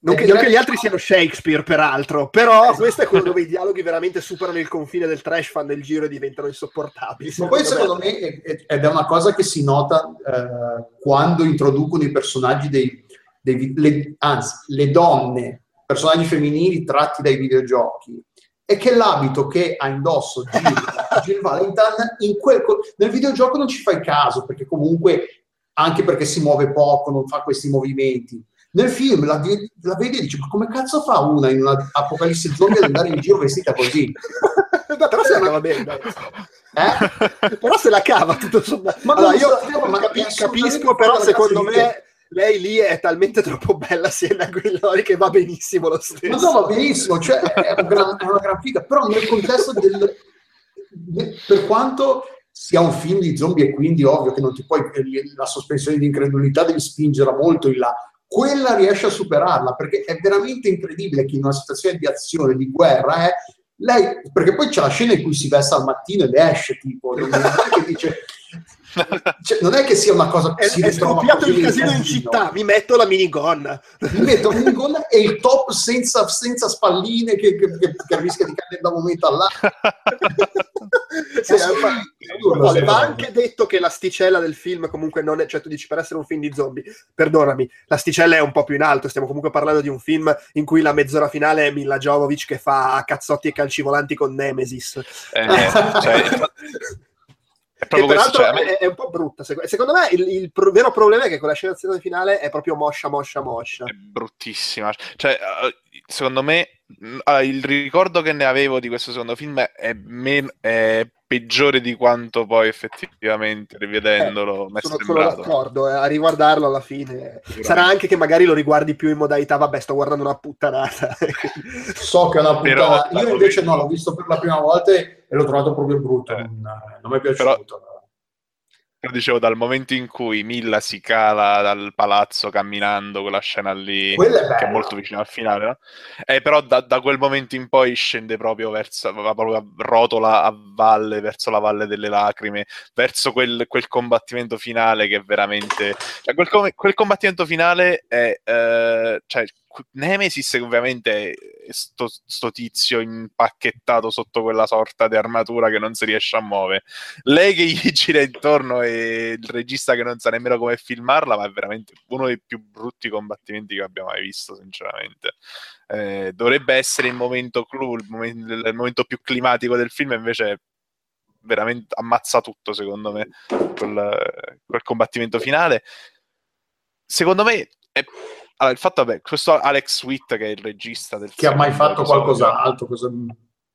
Non è che, non che gli altri siano Shakespeare, peraltro, però Esatto. questo è quello dove i dialoghi veramente superano il confine del trash, fanno il giro e diventano insopportabili. Ma poi secondo me, è- è- ed è una cosa che si nota eh, quando introducono i personaggi dei, dei le- anzi, le donne, personaggi femminili tratti dai videogiochi, è che l'abito che ha indosso Jill, Jill Valentine in quel nel videogioco non ci fai caso, perché comunque, anche perché si muove poco, non fa questi movimenti. Nel film la, la vedi e dici, ma come cazzo fa una in una apocalisse zombie ad andare in giro vestita così? No, però se andava bene. dai. Eh? però se la cava tutto sommato. Ma allora, io so, ma capi- capisco, però secondo me lei lì è talmente troppo bella Sienna Guillori che va benissimo lo stesso. Ma no, va benissimo, cioè è, un gran, è una gran figa, però nel contesto del... per quanto sia un film di zombie e quindi ovvio che non ti puoi la sospensione di incredulità devi spingerla molto in là quella riesce a superarla perché è veramente incredibile che in una situazione di azione, di guerra, eh, lei, perché poi c'è la scena in cui si veste al mattino ed esce, tipo, è che dice, cioè, non è che sia una cosa che si è scoppiato il casino in città mi metto la minigonna. Mi metto la minigonna e il top senza, senza spalline che, che, che, che, rischia di cadere da un momento all'altro. Sì, sì, va anche detto che l'asticella del film comunque non è cioè tu dici per essere un film di zombie perdonami l'asticella è un po' più in alto stiamo comunque parlando di un film in cui la mezz'ora finale è Mila Jovovic che fa cazzotti e calci volanti con Nemesis. Eh, cioè, è che peraltro cioè, è, è, un po' brutta. Secondo me il, il pro- vero problema è che quella scena finale è proprio moscia, moscia, moscia. È bruttissima. Cioè, eh, secondo me il ricordo che ne avevo di questo secondo film è, men- è peggiore di quanto poi effettivamente rivedendolo eh, sono, sono d'accordo eh, a riguardarlo alla fine sarà anche che magari lo riguardi più in modalità vabbè sto guardando una puttanata. So che è una puttanata io invece no l'ho visto per la prima volta e l'ho trovato proprio brutto. Eh. non, non mi è piaciuto. Però dicevo, dal momento in cui Milla si cala dal palazzo camminando, quella scena lì, è che è molto vicino al finale, no? eh, però da, da, quel momento in poi scende proprio verso, proprio rotola a valle, verso la valle delle lacrime, verso quel, quel combattimento finale che è veramente... Cioè, quel, quel combattimento finale è... Eh, cioè, Nemesis ovviamente è sto, sto, tizio impacchettato sotto quella sorta di armatura che non si riesce a muovere. Lei che gli gira intorno e il regista che non sa nemmeno come filmarla, ma è veramente uno dei più brutti combattimenti che abbiamo mai visto, sinceramente. Eh, dovrebbe essere il momento clou, il momento, il momento più climatico del film, invece veramente ammazza tutto, secondo me, quel, quel combattimento finale. Secondo me è allora, il fatto, vabbè, questo Alex Sweet, che è il regista del film. Che ha mai fatto qualcos'altro? Cosa...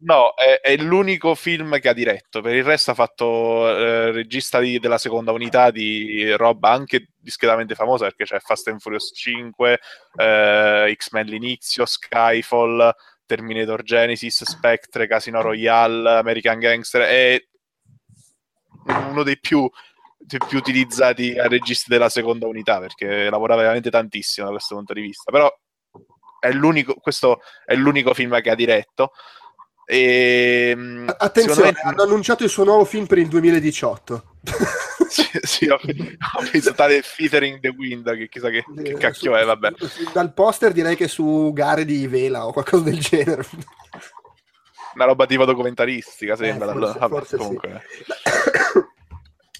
No, è, è, l'unico film che ha diretto. Per il resto ha fatto eh, regista di, della seconda unità di roba anche discretamente famosa perché c'è Fast and Furious 5, eh, X-Men l'inizio, Skyfall, Terminator Genesis, Spectre, Casino Royale, American Gangster. È uno dei più più utilizzati a registi della seconda unità perché lavora veramente tantissimo da questo punto di vista. Però è l'unico, questo è l'unico film che ha diretto. E, attenzione me... hanno annunciato il suo nuovo film per il 2018 sì, sì, ho, ho visto tale Feathering the Wind che chissà che, che cacchio è vabbè. dal poster direi che su gare di vela o qualcosa del genere. Una roba tipo documentaristica sembra eh, forse, vabbè, forse comunque. Sì.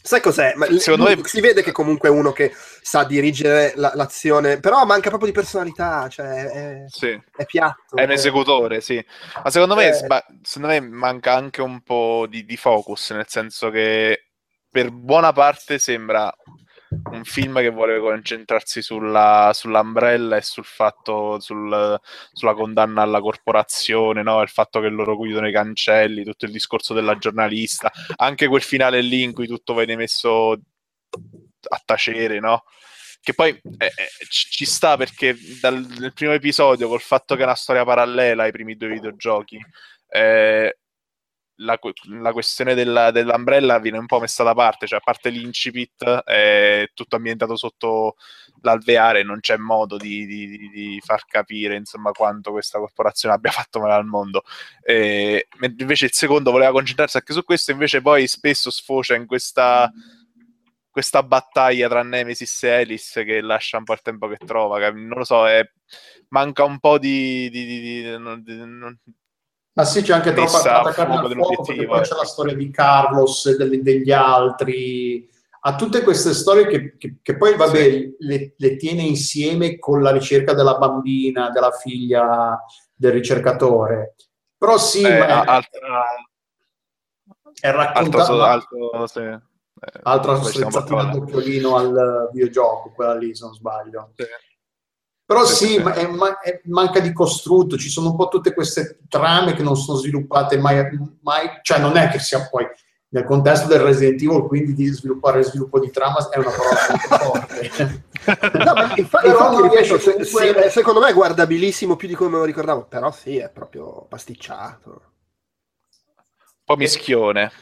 Sai cos'è? Ma Secondo me si vede che comunque è uno che sa dirigere la, l'azione, però manca proprio di personalità, cioè è, sì. è piatto. È un esecutore, sì. Ma secondo me, eh. secondo me manca anche un po' di, di focus, nel senso che per buona parte sembra un film che vuole concentrarsi sulla, sull'umbrella e sul fatto, sul, sulla condanna alla corporazione, no? il fatto che loro guidano i cancelli, tutto il discorso della giornalista, anche quel finale lì in cui tutto viene messo a tacere, no? Che poi eh, eh, ci sta perché dal, nel primo episodio, col fatto che è una storia parallela ai primi due videogiochi, eh, la, la questione della, dell'Umbrella viene un po' messa da parte, cioè a parte l'incipit è tutto ambientato sotto l'alveare, non c'è modo di, di, di, far capire insomma quanto questa corporazione abbia fatto male al mondo. E, invece il secondo voleva concentrarsi anche su questo, invece poi spesso sfocia in questa questa battaglia tra Nemesis e Alice che lascia un po' il tempo che trova, che, non lo so, è, manca un po' di, di, di, di ma sì, c'è anche troppa, troppa carne al fuoco, perché poi c'è la storia di Carlos e delle, degli altri. Ha tutte queste storie che, che, che poi, vabbè, sì. le, le, tiene insieme con la ricerca della bambina, della figlia del ricercatore. Però sì, eh, ma è, è raccontato... Altro, altro, sì. eh, altra strizzatina doppiolino al videogioco, quella lì, se non sbaglio. Sì. Però sì, ma è, è, manca di costrutto, ci sono un po' tutte queste trame che non sono sviluppate mai, mai, cioè non è che sia poi nel contesto del Resident Evil, quindi di sviluppare sviluppo di trama è una parola molto forte. no, ma infatti, infatti ripeto, se, se, secondo me è guardabilissimo più di come me lo ricordavo, però sì, è proprio pasticciato. Un po' mischione.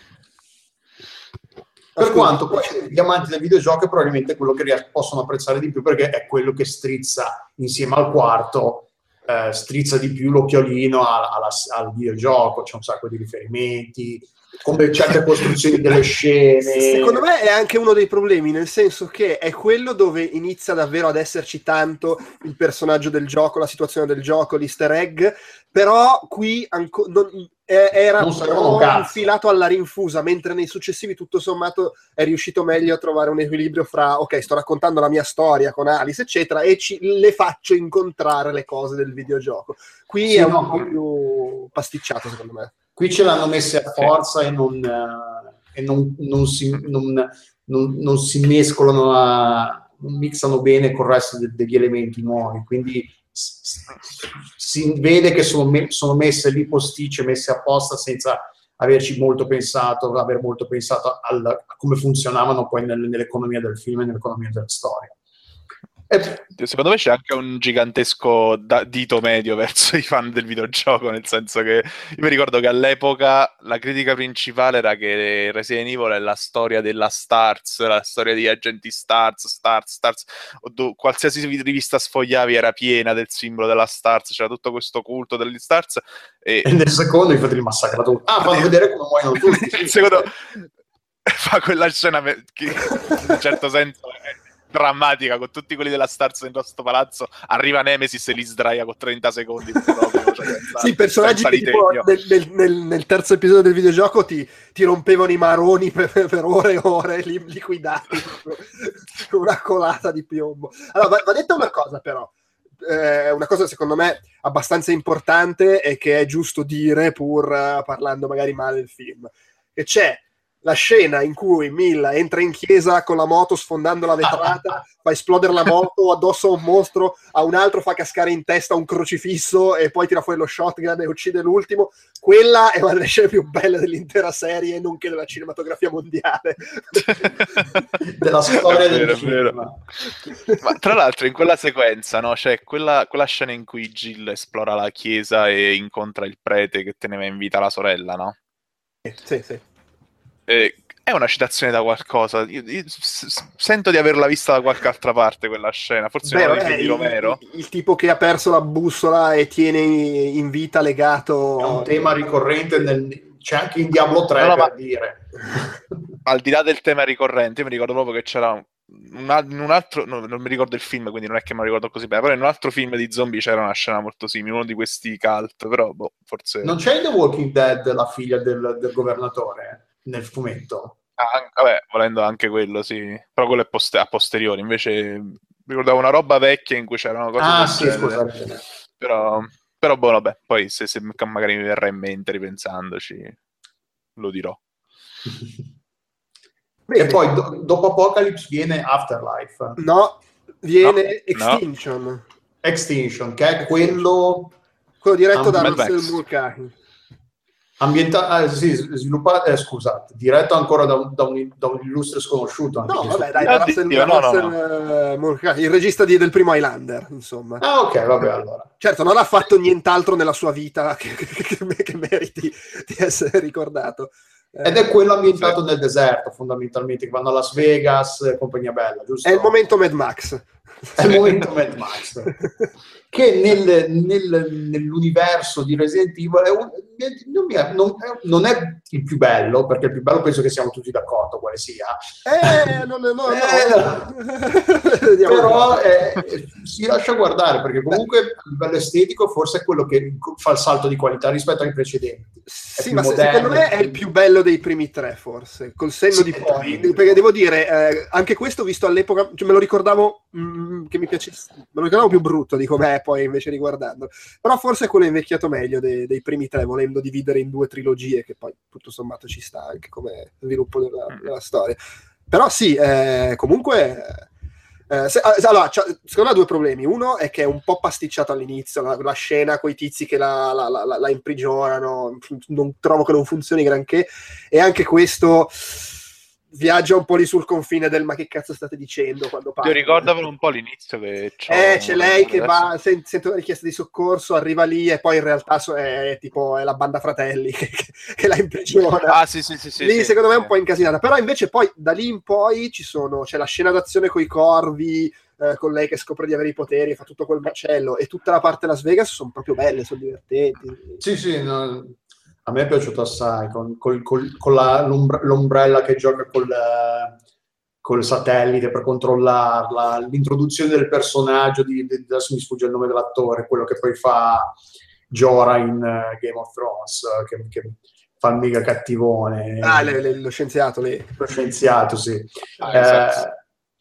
Per quanto poi gli amanti del videogioco è probabilmente quello che ries- possono apprezzare di più perché è quello che strizza insieme al quarto, eh, strizza di più l'occhiolino alla, alla, al videogioco, c'è un sacco di riferimenti, come certe costruzioni delle scene. Secondo me è anche uno dei problemi, nel senso che è quello dove inizia davvero ad esserci tanto il personaggio del gioco, la situazione del gioco, l'easter egg, però qui anco- non, eh, era infilato alla rinfusa, mentre nei successivi tutto sommato è riuscito meglio a trovare un equilibrio fra, ok, sto raccontando la mia storia con Alice, eccetera, e ci, le faccio incontrare le cose del videogioco. Qui sì, è un no, po' più pasticciato, secondo me. Qui ce l'hanno messe a forza e non, uh, e non, non, si, non si, mescolano, a, non mixano bene con il resto de, degli elementi nuovi. Quindi si vede che sono, me, sono messe lì posticce, messe apposta senza averci molto pensato, aver molto pensato al, a come funzionavano poi nel, nell'economia del film e nell'economia della storia. E... Secondo me c'è anche un gigantesco da- dito medio verso i fan del videogioco, nel senso che io mi ricordo che all'epoca la critica principale era che Resident Evil è la storia della Stars, la storia di agenti Stars, Stars, Stars, do- qualsiasi rivista sfogliavi era piena del simbolo della Stars, c'era tutto questo culto degli Stars. E, e nel secondo infatti li massacra tutti. Ah, fanno vedere come muoiono tutti. Secondo fa quella scena che in un certo senso drammatica con tutti quelli della Stars in questo palazzo arriva Nemesis e li sdraia con 30 secondi proprio, cioè, sì, personaggi che nel, nel, nel, nel, terzo episodio del videogioco ti, ti rompevano i maroni per, per, ore e ore li, liquidati con una colata di piombo. Allora va, va detta una cosa però. Eh, una cosa secondo me abbastanza importante e che è giusto dire pur uh, parlando magari male del film. Che c'è la scena in cui Milla entra in chiesa con la moto sfondando la vetrata, fa esplodere la moto addosso a un mostro, a un altro fa cascare in testa un crocifisso e poi tira fuori lo shotgun e uccide l'ultimo. Quella è una delle scene più belle dell'intera serie, nonché della cinematografia mondiale. della storia del cinema. Ma tra l'altro in quella sequenza, no? Cioè, quella, quella scena in cui Jill esplora la chiesa e incontra il prete che teneva in vita la sorella, no? Sì, sì eh, è una citazione da qualcosa. Io, io s- sento di averla vista da qualche altra parte quella scena. Forse Beh, è di Romero. Il, il, tipo che ha perso la bussola e tiene in vita legato. È un tema ricorrente nel, c'è anche in Diablo 3 no, no, per dire. Al di là del tema ricorrente, io mi ricordo proprio che c'era un, in un altro, no, non mi ricordo il film, quindi non è che me lo ricordo così bene, però in un altro film di zombie c'era una scena molto simile, uno di questi cult, però boh, forse... Non c'è in The Walking Dead la figlia del, del governatore? Nel fumetto. Ah, vabbè, volendo anche quello, sì. Però quello è post- a posteriori. Invece ricordavo una roba vecchia in cui c'erano cose. Ah, sì, scusate. Però, però, boh, vabbè, poi se, se, magari mi verrà in mente ripensandoci, lo dirò. e poi do- dopo Apocalypse viene Afterlife. No, viene no, Extinction. No. Extinction, che è quello... Quello diretto da Russell Mulcahy. Ambienta- eh, sì, sviluppato, eh, scusate, diretto ancora da un, da un, da un illustre sconosciuto. No, vabbè, dai, da Russell, no, no, no. Eh, il regista di, del primo Highlander, insomma. Ah, ok, vabbè, allora. Certo, non ha fatto nient'altro nella sua vita che, che, che, che meriti di essere ricordato. Ed è quello ambientato nel deserto, fondamentalmente, che vanno a Las Vegas e compagnia bella, giusto? È il momento Mad Max. È il momento Mad Max. che nel, nel, nell'universo di Resident Evil è un, non, è, non, è, non, è, il più bello, perché il più bello penso che siamo tutti d'accordo quale sia. Eh, no, no, no. Eh, Però eh, si lascia guardare, perché comunque a livello estetico forse è quello che fa il salto di qualità rispetto ai precedenti. Sì, ma moderno, secondo me è il più bello dei primi tre, forse, col senno sì, di poi. Perché devo dire, eh, anche questo visto all'epoca, cioè me lo ricordavo mh, mm, che mi piacesse, me lo ricordavo più brutto di com'è poi invece riguardando. Però forse quello è invecchiato meglio dei, dei, primi tre, volendo dividere in due trilogie, che poi tutto sommato ci sta anche come sviluppo della, mm. della storia. Però sì, eh, comunque Eh, se, eh, allora, secondo me ha due problemi. Uno è che è un po' pasticciato all'inizio, la, la scena con i tizi che la, la, la, la, imprigionano, non trovo che non funzioni granché, e anche questo viaggia un po' lì sul confine del ma che cazzo state dicendo quando parla. Io ricordavo un po' l'inizio che c'è. Eh, c'è lei che va, sent- sente una richiesta di soccorso, arriva lì e poi in realtà è, è tipo è la banda fratelli che, che, la imprigiona. Ah, sì, sì, sì. sì lì sì, secondo sì. me è un po' incasinata. Però invece poi da lì in poi ci sono, c'è la scena d'azione con i corvi, eh, con lei che scopre di avere i poteri, fa tutto quel macello e tutta la parte Las Vegas sono proprio belle, sono divertenti. Sì, sì, no, a me è piaciuto assai, con, col, col, con la, l'ombrella che gioca col, col satellite per controllarla, l'introduzione del personaggio, di, di, adesso mi sfugge il nome dell'attore, quello che poi fa Jora in uh, Game of Thrones, uh, che, che, fa il mega cattivone. Ah, le, le, lo scienziato lì. Lo scienziato, sì. Ah, esatto.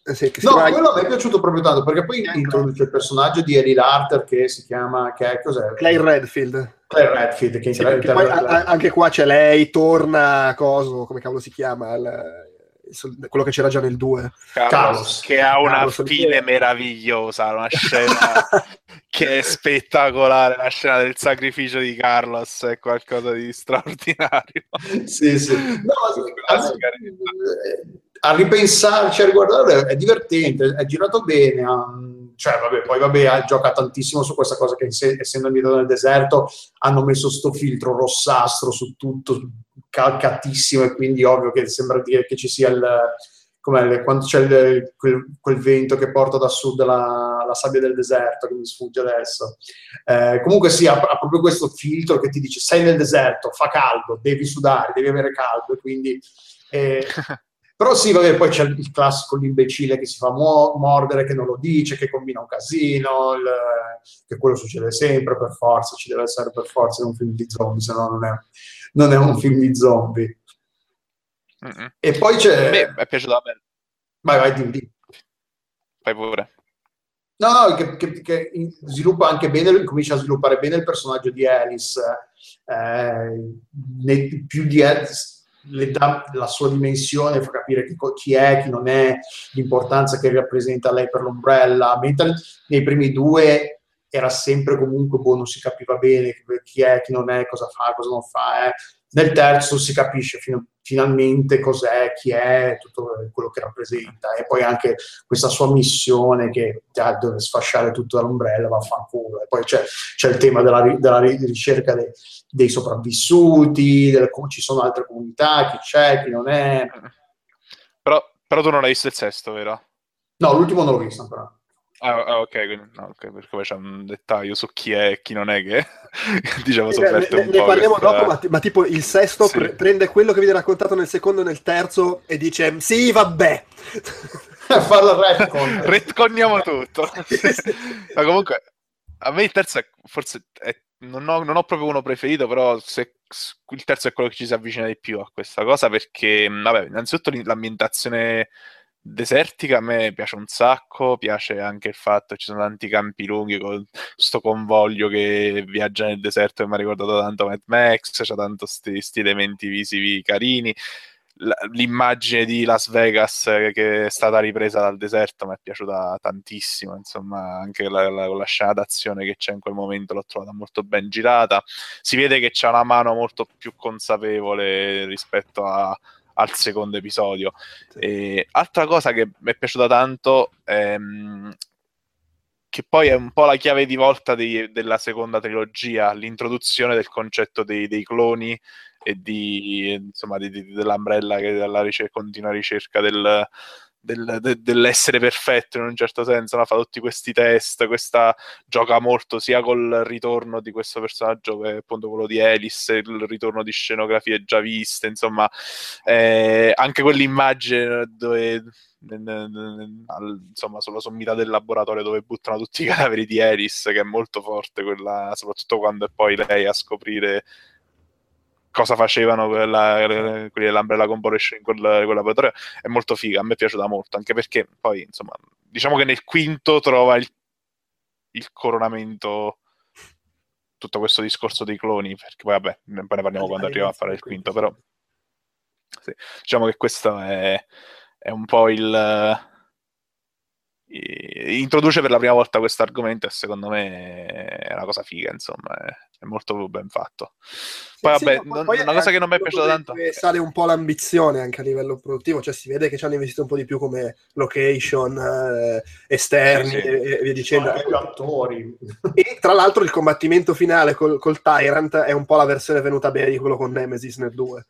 Eh, sì, no, chiama... quello a me è piaciuto proprio tanto perché poi introduce il personaggio di Eddie Larter che si chiama che è, cos'è? Clay Redfield. Claire Redfield che sì, inter- poi, a- anche qua c'è lei, torna coso, come cavolo si chiama? Il, il, quello che c'era già nel 2 Carlos, Carlos. che ha una Carlos, fine meravigliosa una scena che è spettacolare la scena del sacrificio di Carlos è qualcosa di straordinario sì sì no, a, a ripensarci a riguardarlo è divertente è girato bene um, cioè, vabbè, poi vabbè, gioca tantissimo su questa cosa che essendo invitato nel deserto hanno messo sto filtro rossastro su tutto, calcatissimo e quindi ovvio che sembra dire che ci sia il come quando c'è il, quel, quel, vento che porta da sud la, la, sabbia del deserto, che mi sfugge adesso. Eh, comunque sì, ha, ha, proprio questo filtro che ti dice sei nel deserto, fa caldo, devi sudare, devi avere caldo, e quindi eh, Però sì, vabbè, poi c'è il classico l'imbecille che si fa mordere, che non lo dice, che combina un casino, il, che quello succede sempre per forza, ci deve essere per forza in un film di zombie, se no non è, non è un film di zombie. Mm-hmm. E poi c'è... A me è piaciuto a me. Vai, vai, dimmi. Fai pure. No, no, che, che, che, sviluppa anche bene, comincia a sviluppare bene il personaggio di Alice. Eh, nei, più di Alice le dà la sua dimensione, fa capire chi, chi, è, chi non è, l'importanza che rappresenta lei per l'ombrella, mentre nei primi due era sempre comunque, boh, non si capiva bene chi è, chi non è, cosa fa, cosa non fa. Eh. Nel terzo si capisce fino, finalmente cos'è, chi è, tutto quello che rappresenta e poi anche questa sua missione che ah, deve sfasciare tutto dall'ombrella, va a fanculo. E poi c'è, c'è il tema della, della ricerca dei, dei sopravvissuti, delle, ci sono altre comunità, chi c'è, chi non è. Però, però tu non hai visto il sesto, vero? No, l'ultimo non l'ho visto ancora. Ah, ah, ok, quindi, no, okay, perché poi c'è un dettaglio su chi è e chi non è che diciamo sofferte ne, un ne po'. Ne parliamo questa... dopo, ma, ma, tipo il sesto sì. pre- prende quello che viene raccontato nel secondo e nel terzo e dice sì, vabbè. Farlo retcon. Retconniamo tutto. ma comunque, a me il terzo è, forse è, non, ho, non, ho, proprio uno preferito, però se, il terzo è quello che ci si avvicina di più a questa cosa perché, vabbè, innanzitutto l'ambientazione desertica a me piace un sacco, piace anche il fatto che ci sono tanti campi lunghi con questo convoglio che viaggia nel deserto che mi ha ricordato tanto Mad Max, c'è tanto questi elementi visivi carini. l'immagine di Las Vegas che è stata ripresa dal deserto mi è piaciuta tantissimo, insomma, anche la, la, la scena d'azione che c'è in quel momento l'ho trovata molto ben girata. Si vede che c'è una mano molto più consapevole rispetto a, al secondo episodio. Sì. E, altra cosa che mi è piaciuta tanto, ehm, che poi è un po' la chiave di volta di, della seconda trilogia, l'introduzione del concetto dei, dei cloni e di, insomma, di, dell'Umbrella che dalla ricer- continua ricerca del, del, de, dell'essere perfetto in un certo senso, no? fa tutti questi test, questa gioca molto sia col ritorno di questo personaggio che è appunto quello di Alice, il ritorno di scenografie già viste, insomma, eh, anche quell'immagine dove insomma sulla sommità del laboratorio dove buttano tutti i cadaveri di Alice che è molto forte quella, soprattutto quando è poi lei a scoprire cosa facevano quella, quelli dell'Umbrella Corporation in quel, quel laboratorio è molto figa, a me è piaciuta molto, anche perché poi, insomma, diciamo che nel quinto trova il, il coronamento tutto questo discorso dei cloni, perché poi vabbè, poi ne parliamo quando arriviamo a fare il quinto, però sì, diciamo che questo è, è un po' il introduce per la prima volta questo argomento e secondo me è una cosa figa, insomma, è, è molto ben fatto. Poi, sì, vabbè, sì, non, poi una cosa che non mi è piaciuta tanto. Sale un po' l'ambizione anche a livello produttivo, cioè si vede che ci hanno investito un po' di più come location, eh, esterni sì, e, via dicendo. attori. E tra l'altro il combattimento finale col, col Tyrant è un po' la versione venuta bene di quello con Nemesis nel 2.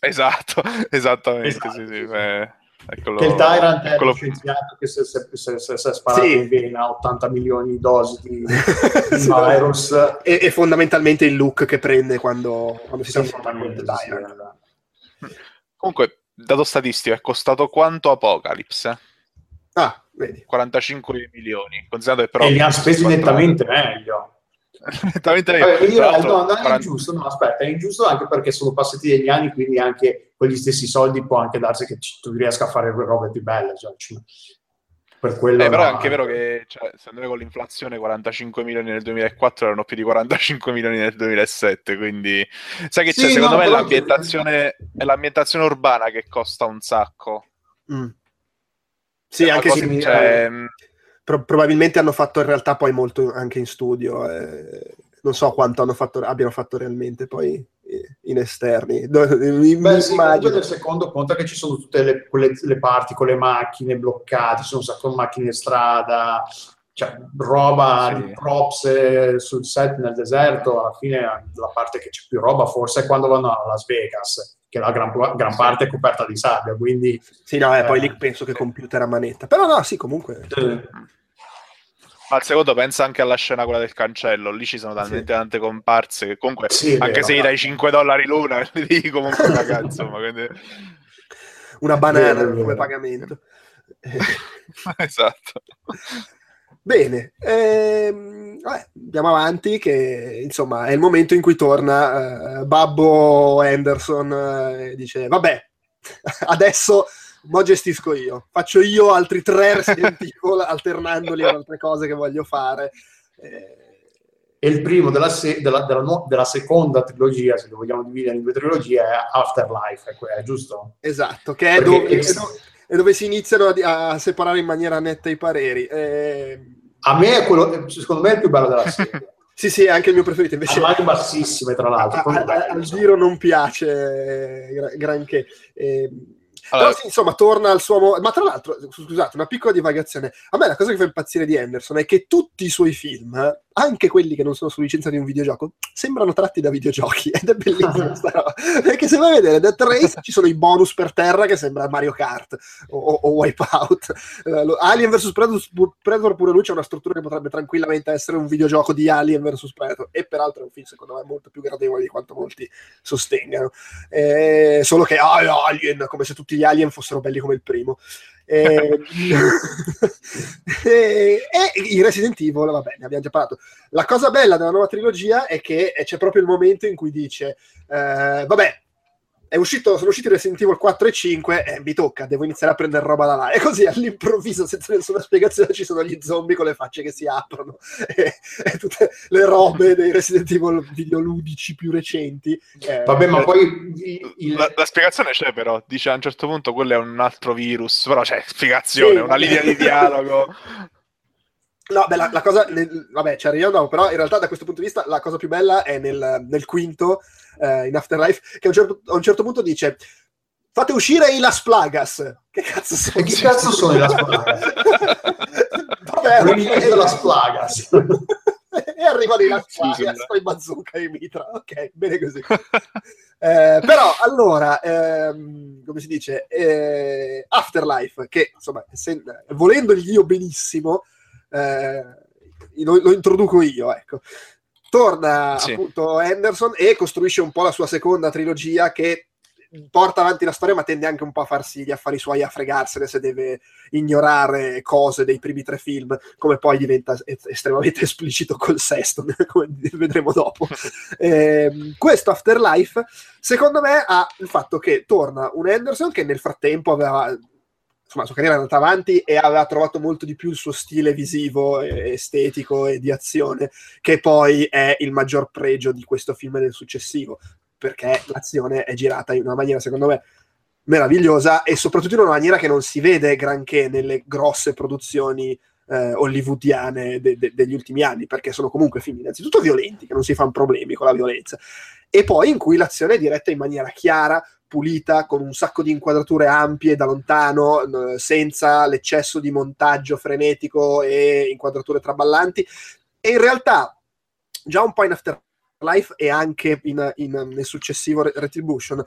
Esatto, esattamente, esatto. sì, sì. Beh Eccolo, che il Tyrant è lo scienziato che si è sparato sì. in vena 80 milioni di dosi di, di virus. E, e, fondamentalmente il look che prende quando, quando si trasforma in Tyrant. Comunque, dato statistico, è costato quanto Apocalypse? Ah, vedi. 45 milioni. Considerato che però e li ha spesi nettamente meglio. nettamente meglio. Vabbè, io, no, non 40... è ingiusto, no, aspetta, è ingiusto anche perché sono passati degli anni, quindi anche quegli stessi soldi può anche darsi che tu riesca a fare robe più belle. Cioè, per quello eh, però è anche vero che cioè, secondo me con l'inflazione 45 milioni nel 2004 erano più di 45 milioni nel 2007 quindi sai che sì, c'è secondo no, me l'ambientazione, è l'ambientazione urbana che costa un sacco mm. sì anche se cioè, Pro- probabilmente hanno fatto in realtà poi molto anche in studio eh, non so quanto fatto, abbiano fatto realmente poi in esterni. Beh, sì, nel secondo conta che ci sono tutte le, quelle, le parti con le macchine bloccate, ci sono un sacco di macchine in strada, cioè, roba sì. di props eh, sul set nel deserto, alla fine la parte che c'è più roba forse è quando vanno a Las Vegas, che la gran, gran parte è coperta di sabbia, quindi... Sì, no, eh, poi lì penso che computer a manetta, però no, sì, comunque... Sì. Al secondo pensa anche alla scena quella del cancello, lì ci sono talmente sì. tante comparse che comunque sì, anche vero, se gli dai 5 dollari l'una, lì comunque una cazzo, quindi... Una banana vero, come vero. pagamento. esatto. Bene, ehm, vabbè, andiamo avanti che insomma è il momento in cui torna uh, Babbo Anderson e uh, dice vabbè, adesso mo gestisco io, faccio io altri tre Resident Evil alternandoli ad altre cose che voglio fare. Eh, e il primo della, se- della, della, della, seconda trilogia, se lo vogliamo dividere in due trilogie, è Afterlife, è, è giusto? Esatto, che è dove, è, dove, è dove, si iniziano a, a, separare in maniera netta i pareri. Eh... A me è quello, secondo me è il più bello della serie. Sì, sì, è anche il mio preferito. Invece, a mani bassissime, tra l'altro. al giro non piace eh, granché. Eh, allora, Però sì, insomma, torna al suo... Mo- Ma tra l'altro, scusate, una piccola divagazione. A me la cosa che fa impazzire di Anderson è che tutti i suoi film anche quelli che non sono su licenza di un videogioco, sembrano tratti da videogiochi ed è bellissimo questa roba. Perché se vai a vedere Death Race ci sono i bonus per terra che sembra Mario Kart o, o, o Wipeout. Uh, Alien vs Predator, Predator pure lui c'è una struttura che potrebbe tranquillamente essere un videogioco di Alien vs Predator e peraltro è un film secondo me molto più gradevole di quanto molti sostengano. Eh, solo che ah, Alien, come se tutti gli Alien fossero belli come il primo. Eh, e, e, i Resident Evil, vabbè, ne abbiamo già parlato. La cosa bella della nuova trilogia è che c'è proprio il momento in cui dice: eh, Vabbè, è uscito, sono usciti Resident Evil 4 e 5 e eh, mi tocca, devo iniziare a prendere roba da là. E così all'improvviso, senza nessuna spiegazione, ci sono gli zombie con le facce che si aprono e, e tutte le robe dei Resident Evil videoludici più recenti. Eh, Vabbè, ma poi... Il... La, la, spiegazione c'è però, dice a un certo punto quello è un altro virus, però c'è spiegazione, sì, una linea di dialogo. No, beh, la, la cosa, nel, vabbè, ci arriviamo dopo, però in realtà da questo punto di vista la cosa più bella è nel, nel quinto, uh, in Afterlife, che a un, certo, a un, certo, punto dice fate uscire i Las Plagas. Che cazzo sono? E che cazzo sono i Las Plagas? vabbè, okay. Las Plagas. e arrivano i Las Plagas con i bazooka e mitra. Ok, bene così. eh, però, allora, ehm, come si dice, eh, Afterlife, che insomma, se, volendogli io benissimo, eh, lo, lo, introduco io, ecco. Torna sì. appunto Anderson e costruisce un po' la sua seconda trilogia che porta avanti la storia, ma tende anche un po' a farsi gli affari suoi, a fregarsene se deve ignorare cose dei primi tre film, come poi diventa estremamente esplicito col sesto, come vedremo dopo. eh, questo Afterlife, secondo me, ha il fatto che torna un Anderson che nel frattempo aveva insomma, la sua carriera è andata avanti e aveva trovato molto di più il suo stile visivo, estetico e di azione, che poi è il maggior pregio di questo film e del successivo, perché l'azione è girata in una maniera, secondo me, meravigliosa e soprattutto in una maniera che non si vede granché nelle grosse produzioni eh, hollywoodiane de- de- degli ultimi anni, perché sono comunque film innanzitutto violenti, che non si fanno problemi con la violenza, e poi in cui l'azione è diretta in maniera chiara, pulita, con un sacco di inquadrature ampie da lontano, eh, senza l'eccesso di montaggio frenetico e inquadrature traballanti. E in realtà, già un po' in Afterlife e anche in, in, nel successivo Retribution,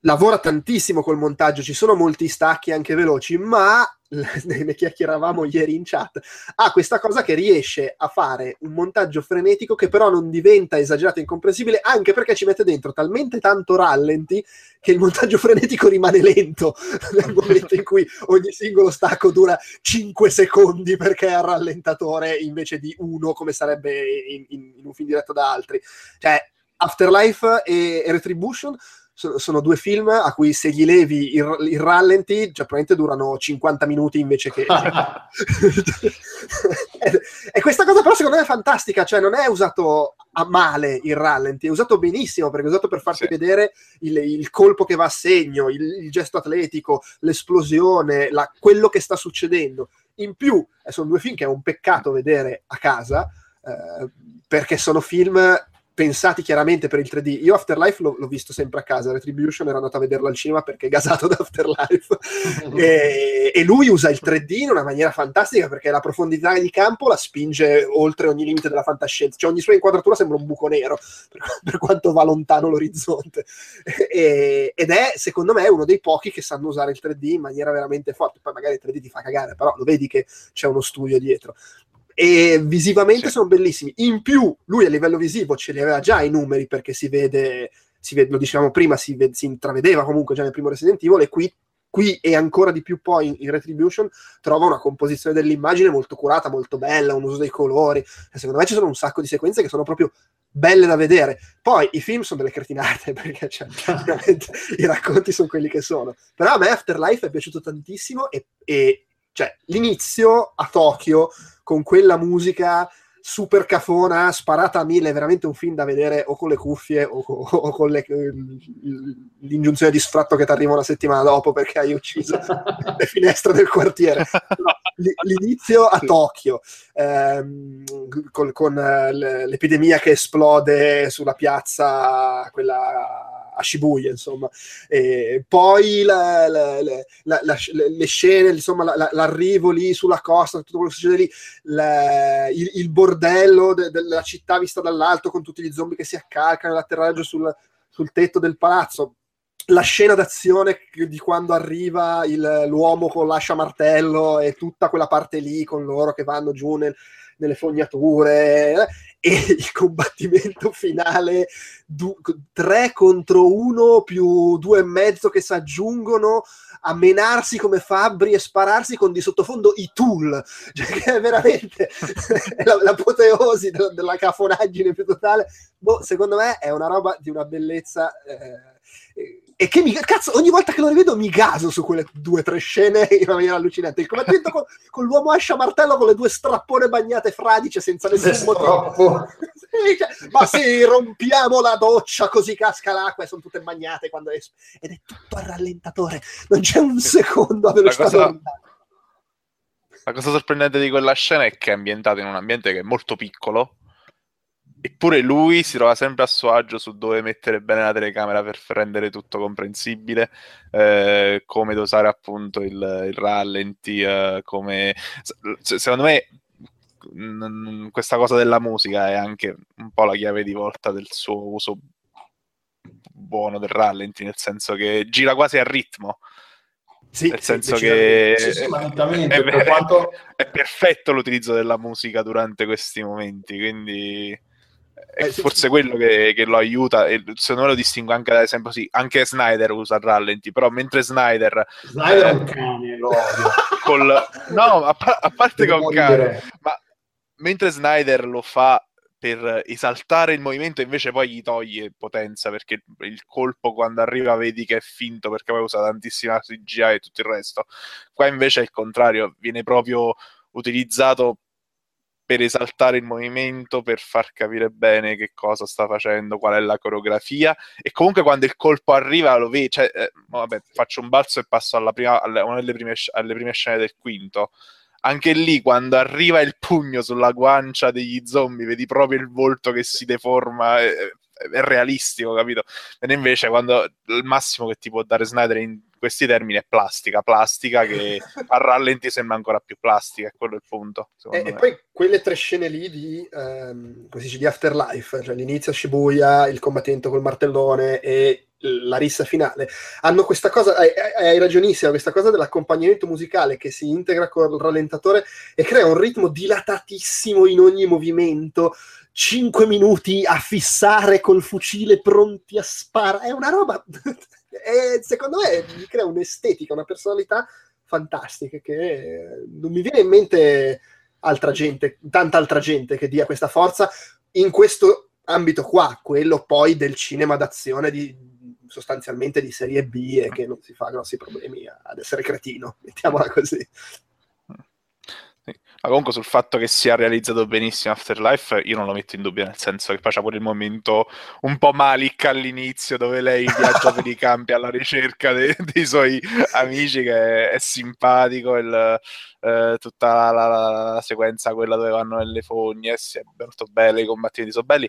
lavora tantissimo col montaggio, ci sono molti stacchi anche veloci, ma ne chiacchieravamo ieri in chat, ha questa cosa che riesce a fare un montaggio frenetico che però non diventa esagerato e incomprensibile, anche perché ci mette dentro talmente tanto rallenti che il montaggio frenetico rimane lento nel momento in cui ogni singolo stacco dura 5 secondi perché è al rallentatore invece di uno come sarebbe in, in, in un film diretto da altri. Cioè, Afterlife e, e Retribution sono, due film a cui se gli levi il, il rallenti, cioè probabilmente durano 50 minuti invece che... e questa cosa però secondo me è fantastica, cioè non è usato a male il rallenti, è usato benissimo perché è usato per farti sì. vedere il, il, colpo che va a segno, il, il gesto atletico, l'esplosione, la, quello che sta succedendo. In più, eh, sono due film che è un peccato vedere a casa, eh, perché sono film pensati chiaramente per il 3D. Io Afterlife l'ho, l'ho, visto sempre a casa, Retribution ero andato a vederlo al cinema perché è gasato da Afterlife. e, e, lui usa il 3D in una maniera fantastica perché la profondità di campo la spinge oltre ogni limite della fantascienza. Cioè ogni sua inquadratura sembra un buco nero per, per quanto va lontano l'orizzonte. E, ed è, secondo me, uno dei pochi che sanno usare il 3D in maniera veramente forte. Poi magari il 3D ti fa cagare, però lo vedi che c'è uno studio dietro e visivamente sì. sono bellissimi. In più, lui a livello visivo ce li aveva già i numeri perché si vede, si vede lo dicevamo prima, si, si, intravedeva comunque già nel primo Resident Evil e qui, qui e ancora di più poi in, in, Retribution trova una composizione dell'immagine molto curata, molto bella, un uso dei colori. E secondo me ci sono un sacco di sequenze che sono proprio belle da vedere. Poi i film sono delle cretinate perché cioè, i racconti sono quelli che sono. Però a me Afterlife è piaciuto tantissimo e, e cioè, l'inizio a Tokyo con quella musica super cafona, sparata a mille, veramente un film da vedere o con le cuffie o, o, o con le, l'ingiunzione di sfratto che ti arriva una settimana dopo perché hai ucciso le finestre del quartiere. No, l'inizio a Tokyo, ehm, con, con l'epidemia che esplode sulla piazza, quella a Shibuya, insomma. E poi la, la, la, le scene, insomma, l'arrivo lì sulla costa, tutto quello che succede lì, il, il, bordello de, della città vista dall'alto con tutti gli zombie che si accalcano, l'atterraggio sul, sul tetto del palazzo la scena d'azione di quando arriva il, l'uomo con l'ascia martello e tutta quella parte lì con loro che vanno giù nel, nelle fognature e il combattimento finale 3 contro 1 più due e mezzo che si aggiungono a menarsi come fabbri e spararsi con di sottofondo i tool. Cioè che è veramente l'apoteosi della, della cafonaggine più totale. Boh, secondo me è una roba di una bellezza eh, e che mi cazzo ogni volta che lo rivedo mi gaso su quelle due o tre scene in una maniera allucinante. Il combattimento con, con, l'uomo ascia martello con le due strappone bagnate fradice senza nessun motivo. sì, cioè, ma sì rompiamo la doccia così casca l'acqua e sono tutte bagnate quando es- ed è tutto al rallentatore. Non c'è un secondo a velocità la cosa, la cosa sorprendente di quella scena è che è ambientata in un ambiente che è molto piccolo Eppure lui si trova sempre a suo agio su dove mettere bene la telecamera per rendere tutto comprensibile, eh, come dosare appunto il, il rallenti, eh, come... Secondo me mh, questa cosa della musica è anche un po' la chiave di volta del suo uso buono del rallenti, nel senso che gira quasi a ritmo. Sì, nel senso che sì, sì, è, è, quanto... è, perfetto l'utilizzo della musica durante questi momenti, quindi è eh, forse sì. quello che, che, lo aiuta e secondo me lo distingue anche ad esempio sì, anche Snyder usa il rallenti però mentre Snyder Snyder è un eh, cane lo col, no a, a parte che è un cane ma mentre Snyder lo fa per esaltare il movimento invece poi gli toglie potenza perché il colpo quando arriva vedi che è finto perché poi usa tantissima CGI e tutto il resto. Qua invece è il contrario viene proprio utilizzato per esaltare il movimento, per far capire bene che cosa sta facendo, qual è la coreografia e comunque quando il colpo arriva lo vedi, cioè, eh, vabbè, faccio un balzo e passo alla prima, alla, una delle prime, alle prime scene del quinto. Anche lì, quando arriva il pugno sulla guancia degli zombie, vedi proprio il volto che si deforma. È, è realistico, capito? E invece, quando il massimo che ti può dare Snyder in questi termini è plastica, plastica che a rallenti sembra ancora più plastica, è quello il punto. E, e, poi quelle tre scene lì di, um, dice, di Afterlife, cioè l'inizio a Shibuya, il combattente col martellone e la rissa finale, hanno questa cosa, hai, hai ragionissima, questa cosa dell'accompagnamento musicale che si integra col rallentatore e crea un ritmo dilatatissimo in ogni movimento, 5 minuti a fissare col fucile pronti a sparare, è una roba e secondo me gli crea un'estetica, una personalità fantastica che non mi viene in mente altra gente, tanta altra gente che dia questa forza in questo ambito qua, quello poi del cinema d'azione di, sostanzialmente di serie B e che non si fa grossi problemi ad essere cretino, mettiamola così. Ma comunque sul fatto che sia realizzato benissimo Afterlife, io non lo metto in dubbio, nel senso che faccia pure il momento un po' Malik all'inizio, dove lei viaggia per i campi alla ricerca de- dei suoi amici, che è, è simpatico, il, eh, tutta la, la, la, sequenza, quella dove vanno nelle fogne, è molto bella, i combattimenti sono belli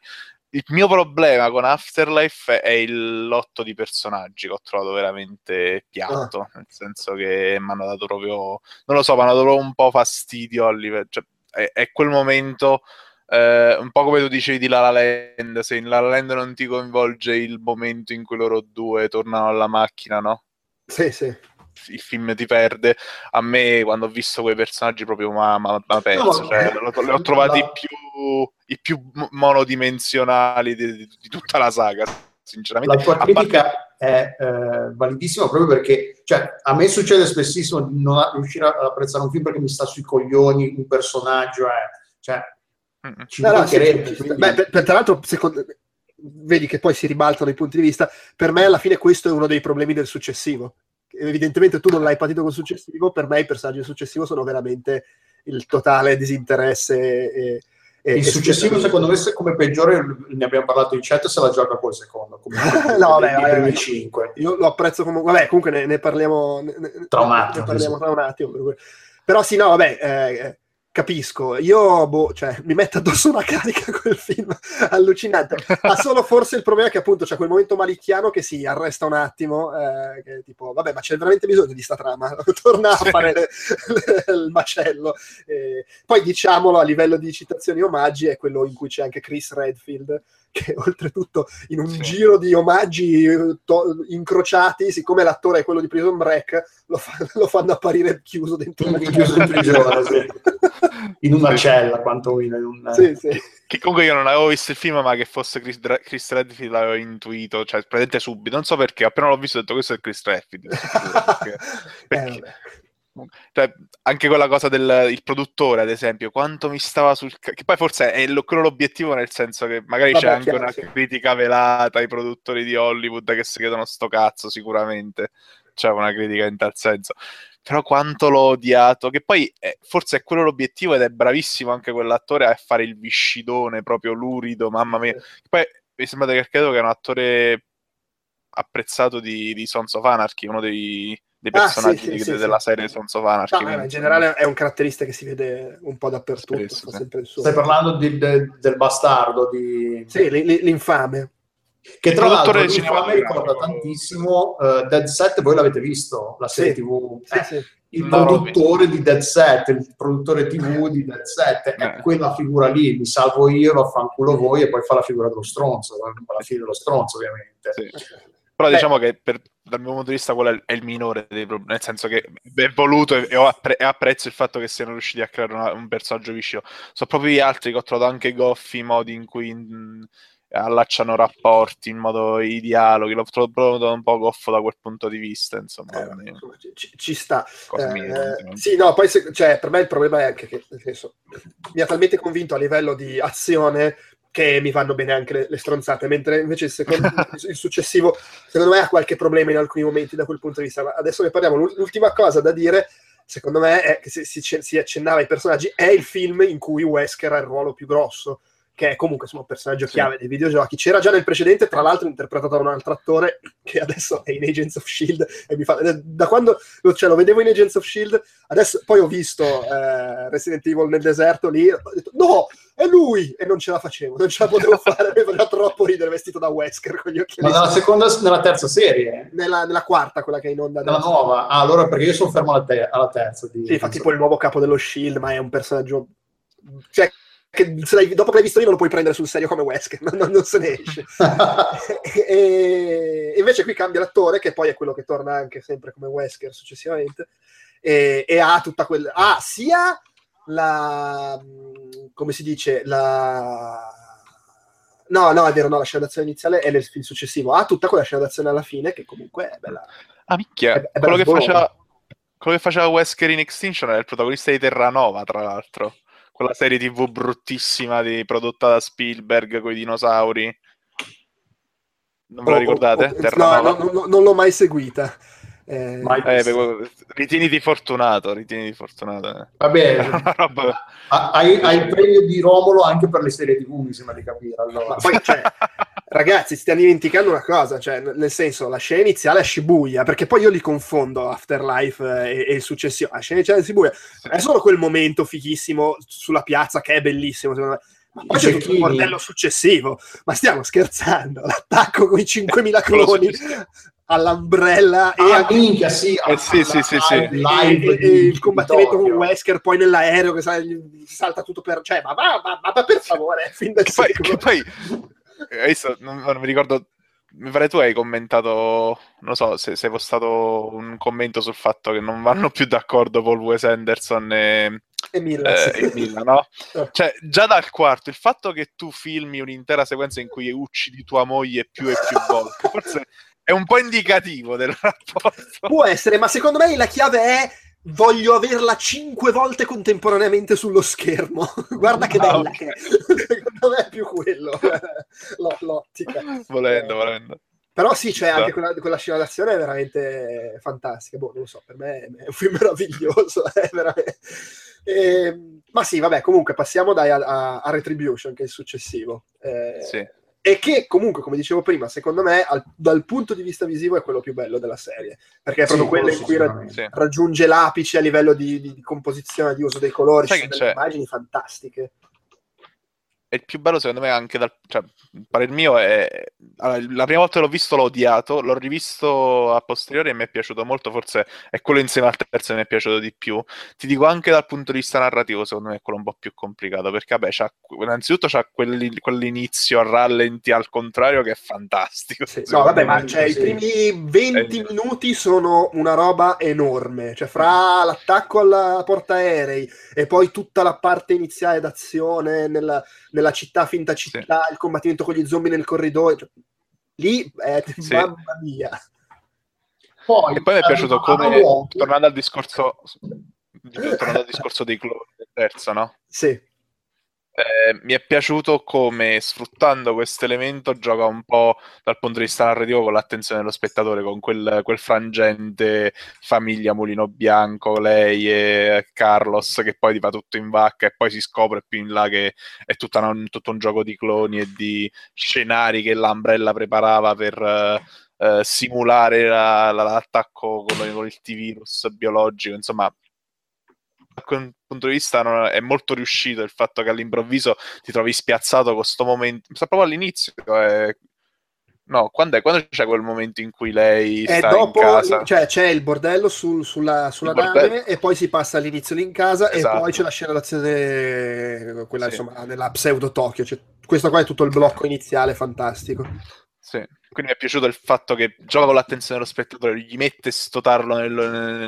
il mio problema con Afterlife è il lotto di personaggi che ho trovato veramente piatto, ah. nel senso che mi hanno dato proprio, non lo so, mi hanno dato proprio un po' fastidio a livello, cioè, è, è, quel momento, eh, un po' come tu dicevi di La La Land, se in La La Land non ti coinvolge il momento in cui loro due tornano alla macchina, no? Sì, sì il film ti perde. A me, quando ho visto quei personaggi, proprio mi ha perso. No, cioè, li ho trovati la... più, i più monodimensionali di, di, di, tutta la saga. Sinceramente, la tua critica parte... è eh, validissima proprio perché cioè, a me succede spessissimo di non riuscire ad apprezzare un film perché mi sta sui coglioni un personaggio. Eh. Cioè, ci no, no, sì, quindi... Beh, per, per, tra l'altro, secondo vedi che poi si ribaltano i punti di vista. Per me, alla fine, questo è uno dei problemi del successivo evidentemente tu non l'hai patito col successivo, per me i personaggi del successivo sono veramente il totale disinteresse. E, e, il successivo, secondo me, come peggiore, ne abbiamo parlato in chat, se la gioca col secondo. Come no, vabbè, vabbè, vabbè, 5. Io lo apprezzo come... Vabbè, comunque ne, ne parliamo... Ne, tra un attimo. Ne parliamo tra un attimo. Però sì, no, vabbè... Eh, capisco. Io boh, cioè, mi metto addosso una carica quel film allucinante. Ha solo forse il problema che appunto c'è quel momento malicchiano che si arresta un attimo, eh, che tipo, vabbè, ma c'è veramente bisogno di sta trama, torna a fare le, le, il macello. Eh, poi diciamolo a livello di citazioni e omaggi è quello in cui c'è anche Chris Redfield che oltretutto in un sì. giro di omaggi eh, to- incrociati, siccome l'attore è quello di Prison Break, lo, fa- lo fanno apparire chiuso dentro una chiuso in prigione, sì. in una cella quantomeno. In un... sì, sì. Che comunque io non avevo visto il film, ma che fosse Chris, Dra- Chris Redfield l'avevo intuito, cioè praticamente subito. Non so perché, appena l'ho visto ho detto questo è Chris Redfield. Perché, perché, eh, cioè, anche quella cosa del produttore, ad esempio, quanto mi stava sul... che poi forse è lo, quello l'obiettivo, nel senso che magari Vabbè, c'è anche chiaro, una sì. critica velata ai produttori di Hollywood che si chiedono sto cazzo, sicuramente. C'è una critica in tal senso. Però quanto l'ho odiato, che poi è, forse è quello l'obiettivo ed è bravissimo anche quell'attore a fare il viscidone proprio lurido, mamma mia. Poi mi sembra che credo che è un attore apprezzato di, di Sons of Anarchy, uno dei dei personaggi ah, sì, sì, della sì, serie Sons of Anarchy. No, in generale è un caratterista che si vede un po' dappertutto. Stai parlando di, de, del bastardo di... Sì, l'infame. Che tra l'altro l'infame ricorda tantissimo uh, Dead Set, voi l'avete visto, la serie tv? Eh, il no, produttore di Dead Set, il produttore tv di Dead Set, è eh. quella figura lì, mi salvo io, vaffanculo voi e poi fa la figura dello stronzo, la fine dello stronzo ovviamente. Però Beh. diciamo che per, dal mio punto di vista quello è il minore dei problemi, nel senso che è voluto e, appre- apprezzo il fatto che siano riusciti a creare una, un personaggio viscido. Sono proprio gli altri che ho trovato anche goffi, i modi in cui in, allacciano rapporti, in modo i dialoghi, l'ho trovato un po' goffo da quel punto di vista, insomma. Eh, ci, ci, sta. Eh, sì, no, poi se, cioè, per me il problema è anche che nel senso, mi ha talmente convinto a livello di azione che mi fanno bene anche le, le stronzate, mentre invece il, secondo, il, successivo, secondo me, ha qualche problema in alcuni momenti da quel punto di vista. Adesso ne parliamo. L'ultima cosa da dire secondo me, è, che si, si, si, accennava ai personaggi, è il film in cui Wesker ha il ruolo più grosso che è comunque insomma, un personaggio chiave sì. dei videogiochi. C'era già nel precedente, tra l'altro, interpretato da un altro attore che adesso è in Agents of Shield. E mi fa, da quando cioè, lo vedevo in Agents of Shield, adesso poi ho visto eh, Resident Evil nel deserto lì, ho detto no, è lui! E non ce la facevo, non ce la potevo fare, mi faceva troppo ridere vestito da Wesker con gli occhi. Ma nella seconda, nella terza serie? Nella, nella, quarta, quella che è in onda. Nella nuova? Ah, allora perché io sono fermo alla, te- alla terza. Di... Sì, fa tipo il nuovo capo dello Shield, ma è un personaggio... Cioè, che dopo che l'hai visto io non lo puoi prendere sul serio come Wesker, non, non, se ne esce. e, invece qui cambia l'attore, che poi è quello che torna anche sempre come Wesker successivamente, e, e ha tutta quella... ha sia la... come si dice, la... No, no, è vero, no, la scena d'azione iniziale è nel film successivo. Ha tutta quella scena d'azione alla fine che comunque è bella. Ah, micchia, è, è quello, che faceva, quello che faceva Wesker in Extinction era il protagonista di Terranova, tra l'altro quella serie tv bruttissima di, prodotta da Spielberg con i dinosauri. Non ve la oh, ricordate? Oh, oh, no, no, no, non l'ho mai seguita. Eh, eh, beh, ritieniti fortunato, ritieniti fortunato. Eh. Vabbè, hai, hai, il premio di Romolo anche per le serie TV, mi sembra di capire. Allora. Poi, cioè, ragazzi, stiamo dimenticando una cosa, cioè, nel senso, la scena iniziale è Shibuya, perché poi io li confondo Afterlife e, e il successivo. La scena iniziale è Shibuya è solo quel momento fighissimo sulla piazza che è bellissimo, secondo me. Ma poi c'è tutto il bordello successivo. Ma stiamo scherzando? L'attacco con i 5.000 cloni all'ambrella ah, e a minchia, sì, eh, sì, sì, sì, sì. Live e, e, il combattimento con Wesker poi nell'aereo che salta tutto per cioè ma, ma, ma, ma per favore fin da che poi, che poi visto, non, non, mi ricordo mi pare tu hai commentato non so se, se hai postato un commento sul fatto che non vanno più d'accordo Paul Wes Anderson e e Milla, eh, sì. e Milla no? cioè già dal quarto il fatto che tu filmi un'intera sequenza in cui uccidi tua moglie più e più volte forse è un po' indicativo del rapporto. Può essere, ma secondo me la chiave è voglio averla cinque volte contemporaneamente sullo schermo. Guarda che bella ah, okay. che è. Secondo me è più quello, l'ottica. Volendo, volendo. Però sì, cioè, anche quella, quella scena d'azione è veramente fantastica. Boh, non lo so, per me è un film meraviglioso. È veramente... E, ehm, ma sì, vabbè, comunque passiamo dai a, a, a Retribution, che è il successivo. Eh, sì e che comunque, come dicevo prima, secondo me al, dal punto di vista visivo è quello più bello della serie, perché è proprio sì, quello in cui ra- sì. raggiunge l'apice a livello di, di, di, composizione, di uso dei colori, ci delle immagini fantastiche è il più bello secondo me anche dal cioè, il mio è allora, la prima volta che l'ho visto l'ho odiato l'ho rivisto a posteriori e mi è piaciuto molto forse è quello insieme al terzo che mi è piaciuto di più. Ti dico anche dal punto di vista narrativo secondo me è quello un po' più complicato perché vabbè c'ha, innanzitutto c'ha quell'inizio a rallenti al contrario che è fantastico sì, no vabbè ma cioè, sì. i primi 20 è... minuti sono una roba enorme cioè fra l'attacco alla portaerei e poi tutta la parte iniziale d'azione nella nella città finta città, sì. il combattimento con gli zombie nel corridoio. Cioè, lì, eh, sì. mamma mia. Poi, e poi mi è piaciuto come, tornando al discorso, tornando al discorso dei cloni del terzo, no? Sì eh, mi è piaciuto come sfruttando questo elemento gioca un po' dal punto di vista narrativo con l'attenzione dello spettatore, con quel, quel frangente famiglia Mulino Bianco, lei e Carlos che poi ti fa tutto in vacca e poi si scopre più in là che è un, tutto un gioco di cloni e di scenari che l'Umbrella preparava per... Uh, simulare la, la, l'attacco con, con il T-virus biologico, insomma, quel punto di vista non, è molto riuscito il fatto che all'improvviso ti trovi spiazzato con questo momento, sta proprio all'inizio, eh, No, quando, è, quando c'è quel momento in cui lei è sta dopo, in casa? Cioè c'è il bordello sul, sulla, sulla nave e poi si passa all'inizio lì in casa esatto. e poi c'è la scena d'azione, quella sì. insomma, nella pseudo Tokyo. Cioè, questo qua è tutto il blocco iniziale fantastico. Sì. Quindi mi è piaciuto il fatto che gioca con l'attenzione dello spettatore, gli mette sto tarlo nel,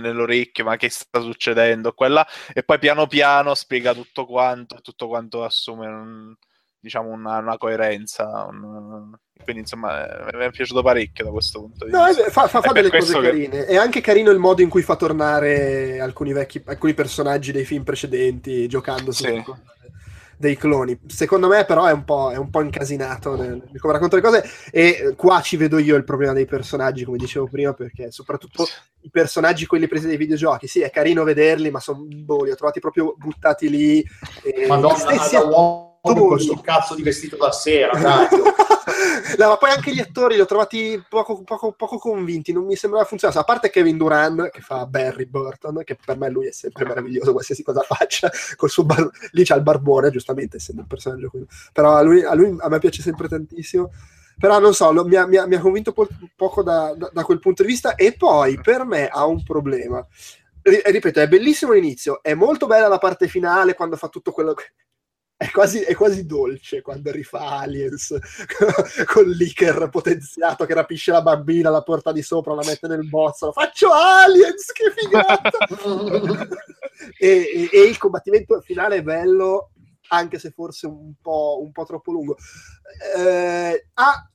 nell'orecchio, ma che sta succedendo? Quella, e poi piano piano spiega tutto quanto, tutto quanto assume un, diciamo una, una coerenza. Un, quindi insomma mi è piaciuto parecchio da questo punto di no, vista. Fa, fa, fa delle cose che... carine. È anche carino il modo in cui fa tornare alcuni, vecchi, alcuni personaggi dei film precedenti giocando sì dei cloni. Secondo me, però, è un po', è un po incasinato nel, come racconta le cose. E qua ci vedo io il problema dei personaggi, come dicevo prima, perché soprattutto i personaggi quelli presi dai videogiochi, sì, è carino vederli, ma sono boh, li ho trovati proprio buttati lì. E Madonna, da uomo con questo cazzo di vestito da sera, dai. no, ma poi anche gli attori li ho trovati poco, poco, poco convinti, non mi sembrava funzionasse. A parte Kevin Duran, che fa Barry Burton, che per me lui è sempre meraviglioso, qualsiasi cosa faccia, col suo bar- lì c'ha il barbone, giustamente, essendo un personaggio quello. Però a lui, a lui a me piace sempre tantissimo però non so, lo, mi, ha, mi, ha, mi, ha, convinto po- poco da, da, da, quel punto di vista e poi per me ha un problema. R- ripeto, è bellissimo l'inizio, è molto bella la parte finale quando fa tutto quello che... È quasi, è quasi dolce quando rifà Aliens con l'Iker potenziato che rapisce la bambina, la porta di sopra, la mette nel bozzolo. Faccio Aliens, che figata! e, e, e il combattimento finale è bello, anche se forse un po', un po troppo lungo. Eh, ha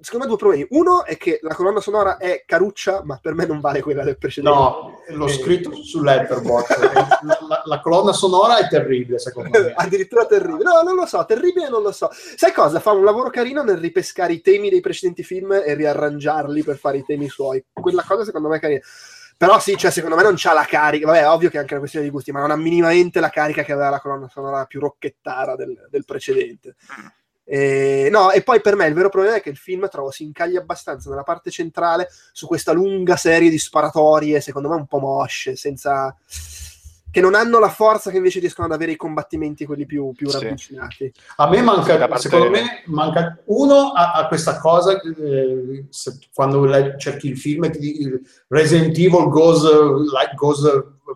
secondo me due problemi. Uno è che la colonna sonora è caruccia, ma per me non vale quella del precedente. No, l'ho eh, scritto su Letterboxd. la, la, la, colonna sonora è terribile, secondo me. Addirittura terribile. No, non lo so, terribile non lo so. Sai cosa? Fa un lavoro carino nel ripescare i temi dei precedenti film e riarrangiarli per fare i temi suoi. Quella cosa secondo me è carina. Però sì, cioè, secondo me non c'ha la carica. Vabbè, ovvio che è anche una questione di gusti, ma non ha minimamente la carica che aveva la colonna sonora più rocchettara del, del precedente. E, no, e poi per me il vero problema è che il film trovo si incaglia abbastanza nella parte centrale su questa lunga serie di sparatorie, secondo me un po' mosce, senza che non hanno la forza che invece riescono ad avere i combattimenti quelli più, più sì. ravvicinati. A me manca, secondo me, manca uno a, a questa cosa, eh, se, quando cerchi il film ti dici Resident Evil goes, like, goes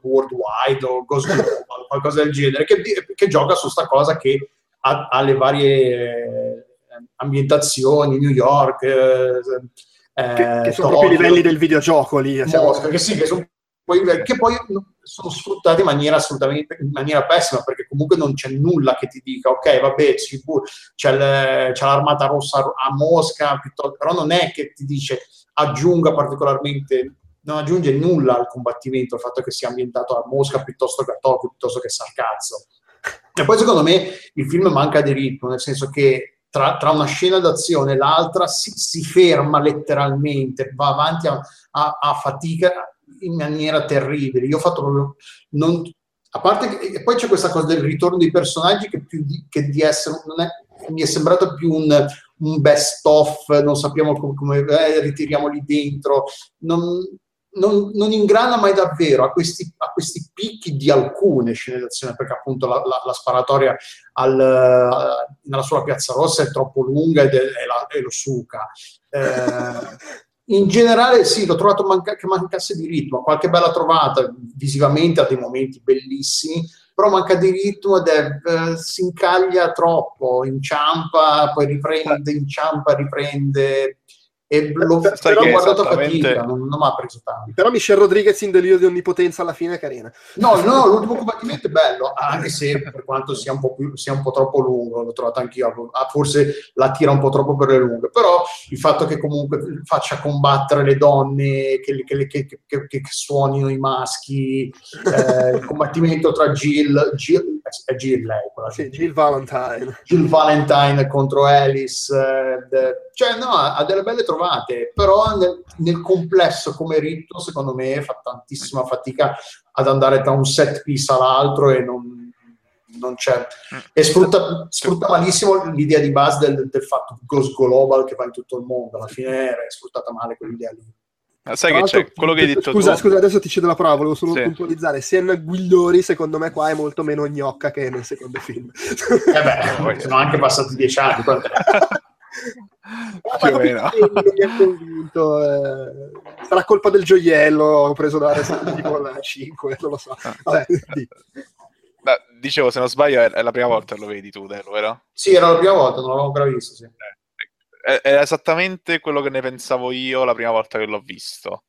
worldwide o goes global, qualcosa del genere, che, che gioca su questa cosa che ha, ha, le varie ambientazioni, New York, eh, che, che sono proprio i livelli del videogioco lì. Mosca, che sì, che sono poi, che poi sono sfruttati in maniera assolutamente in maniera pessima perché comunque non c'è nulla che ti dica ok vabbè c'è, le, c'è l'armata rossa a Mosca però non è che ti dice aggiunga particolarmente non aggiunge nulla al combattimento il fatto che sia ambientato a Mosca piuttosto che a Tokyo piuttosto che a Sarcazzo e poi secondo me il film manca di ritmo nel senso che tra, tra, una scena d'azione e l'altra si, si, ferma letteralmente, va avanti a, a, a fatica, in maniera terribile. Io ho fatto proprio... Non, a parte che poi c'è questa cosa del ritorno dei personaggi che più di, che di essere... È, mi è sembrato più un, un best of, non sappiamo come, come eh, ritiriamoli dentro. Non, non, non, ingrana mai davvero a questi, a questi, picchi di alcune scene d'azione, perché appunto la, la, la sparatoria al, nella sua piazza rossa è troppo lunga ed è, è la, e lo suca. Eh, in generale sì, l'ho trovato manca- che mancasse di ritmo, qualche bella trovata, visivamente ha dei momenti bellissimi, però manca di ritmo ed è, eh, si incaglia troppo, inciampa, poi riprende, inciampa, riprende, e l'ho, Sai l'ho guardato a fatica, non, non mi ha preso tanto. Però Michelle Rodriguez in delirio di onnipotenza alla fine è carina. No, no, l'ultimo combattimento è bello, anche se per quanto sia un po', più, sia un po troppo lungo, l'ho trovato anch'io, ah, forse la tira un po' troppo per le lunghe, però il fatto che comunque faccia combattere le donne, che, che, che, che suonino i maschi, eh, il combattimento tra Jill, Jill è Jill lei, quella sì, Jill Valentine. Jill Valentine contro Alice, eh, cioè no, ha delle belle trovate, però nel, nel, complesso come ritmo secondo me fa tantissima fatica ad andare da un set piece all'altro e non, non c'è. E sfrutta, sfrutta, malissimo l'idea di base del, del fatto Ghost Global che va in tutto il mondo, alla fine è sfruttata male quell'idea lì. Ma sai che c'è quello che hai detto scusa, tu. Scusa, adesso ti cedo la prova, volevo solo sì. puntualizzare. Sienna Guillori, secondo me, qua è molto meno gnocca che nel secondo film. Eh beh, sono anche passati dieci anni. più o meno. Mi ha convinto. Eh, sarà colpa del gioiello, ho preso da tipo la 5, non lo so. Ah. Vabbè, Beh, dicevo, se non sbaglio, è la prima volta che lo vedi tu, Delo, vero? Sì, era la prima volta, non l'avevo ancora visto, sì. È, è, esattamente quello che ne pensavo io la prima volta che l'ho visto.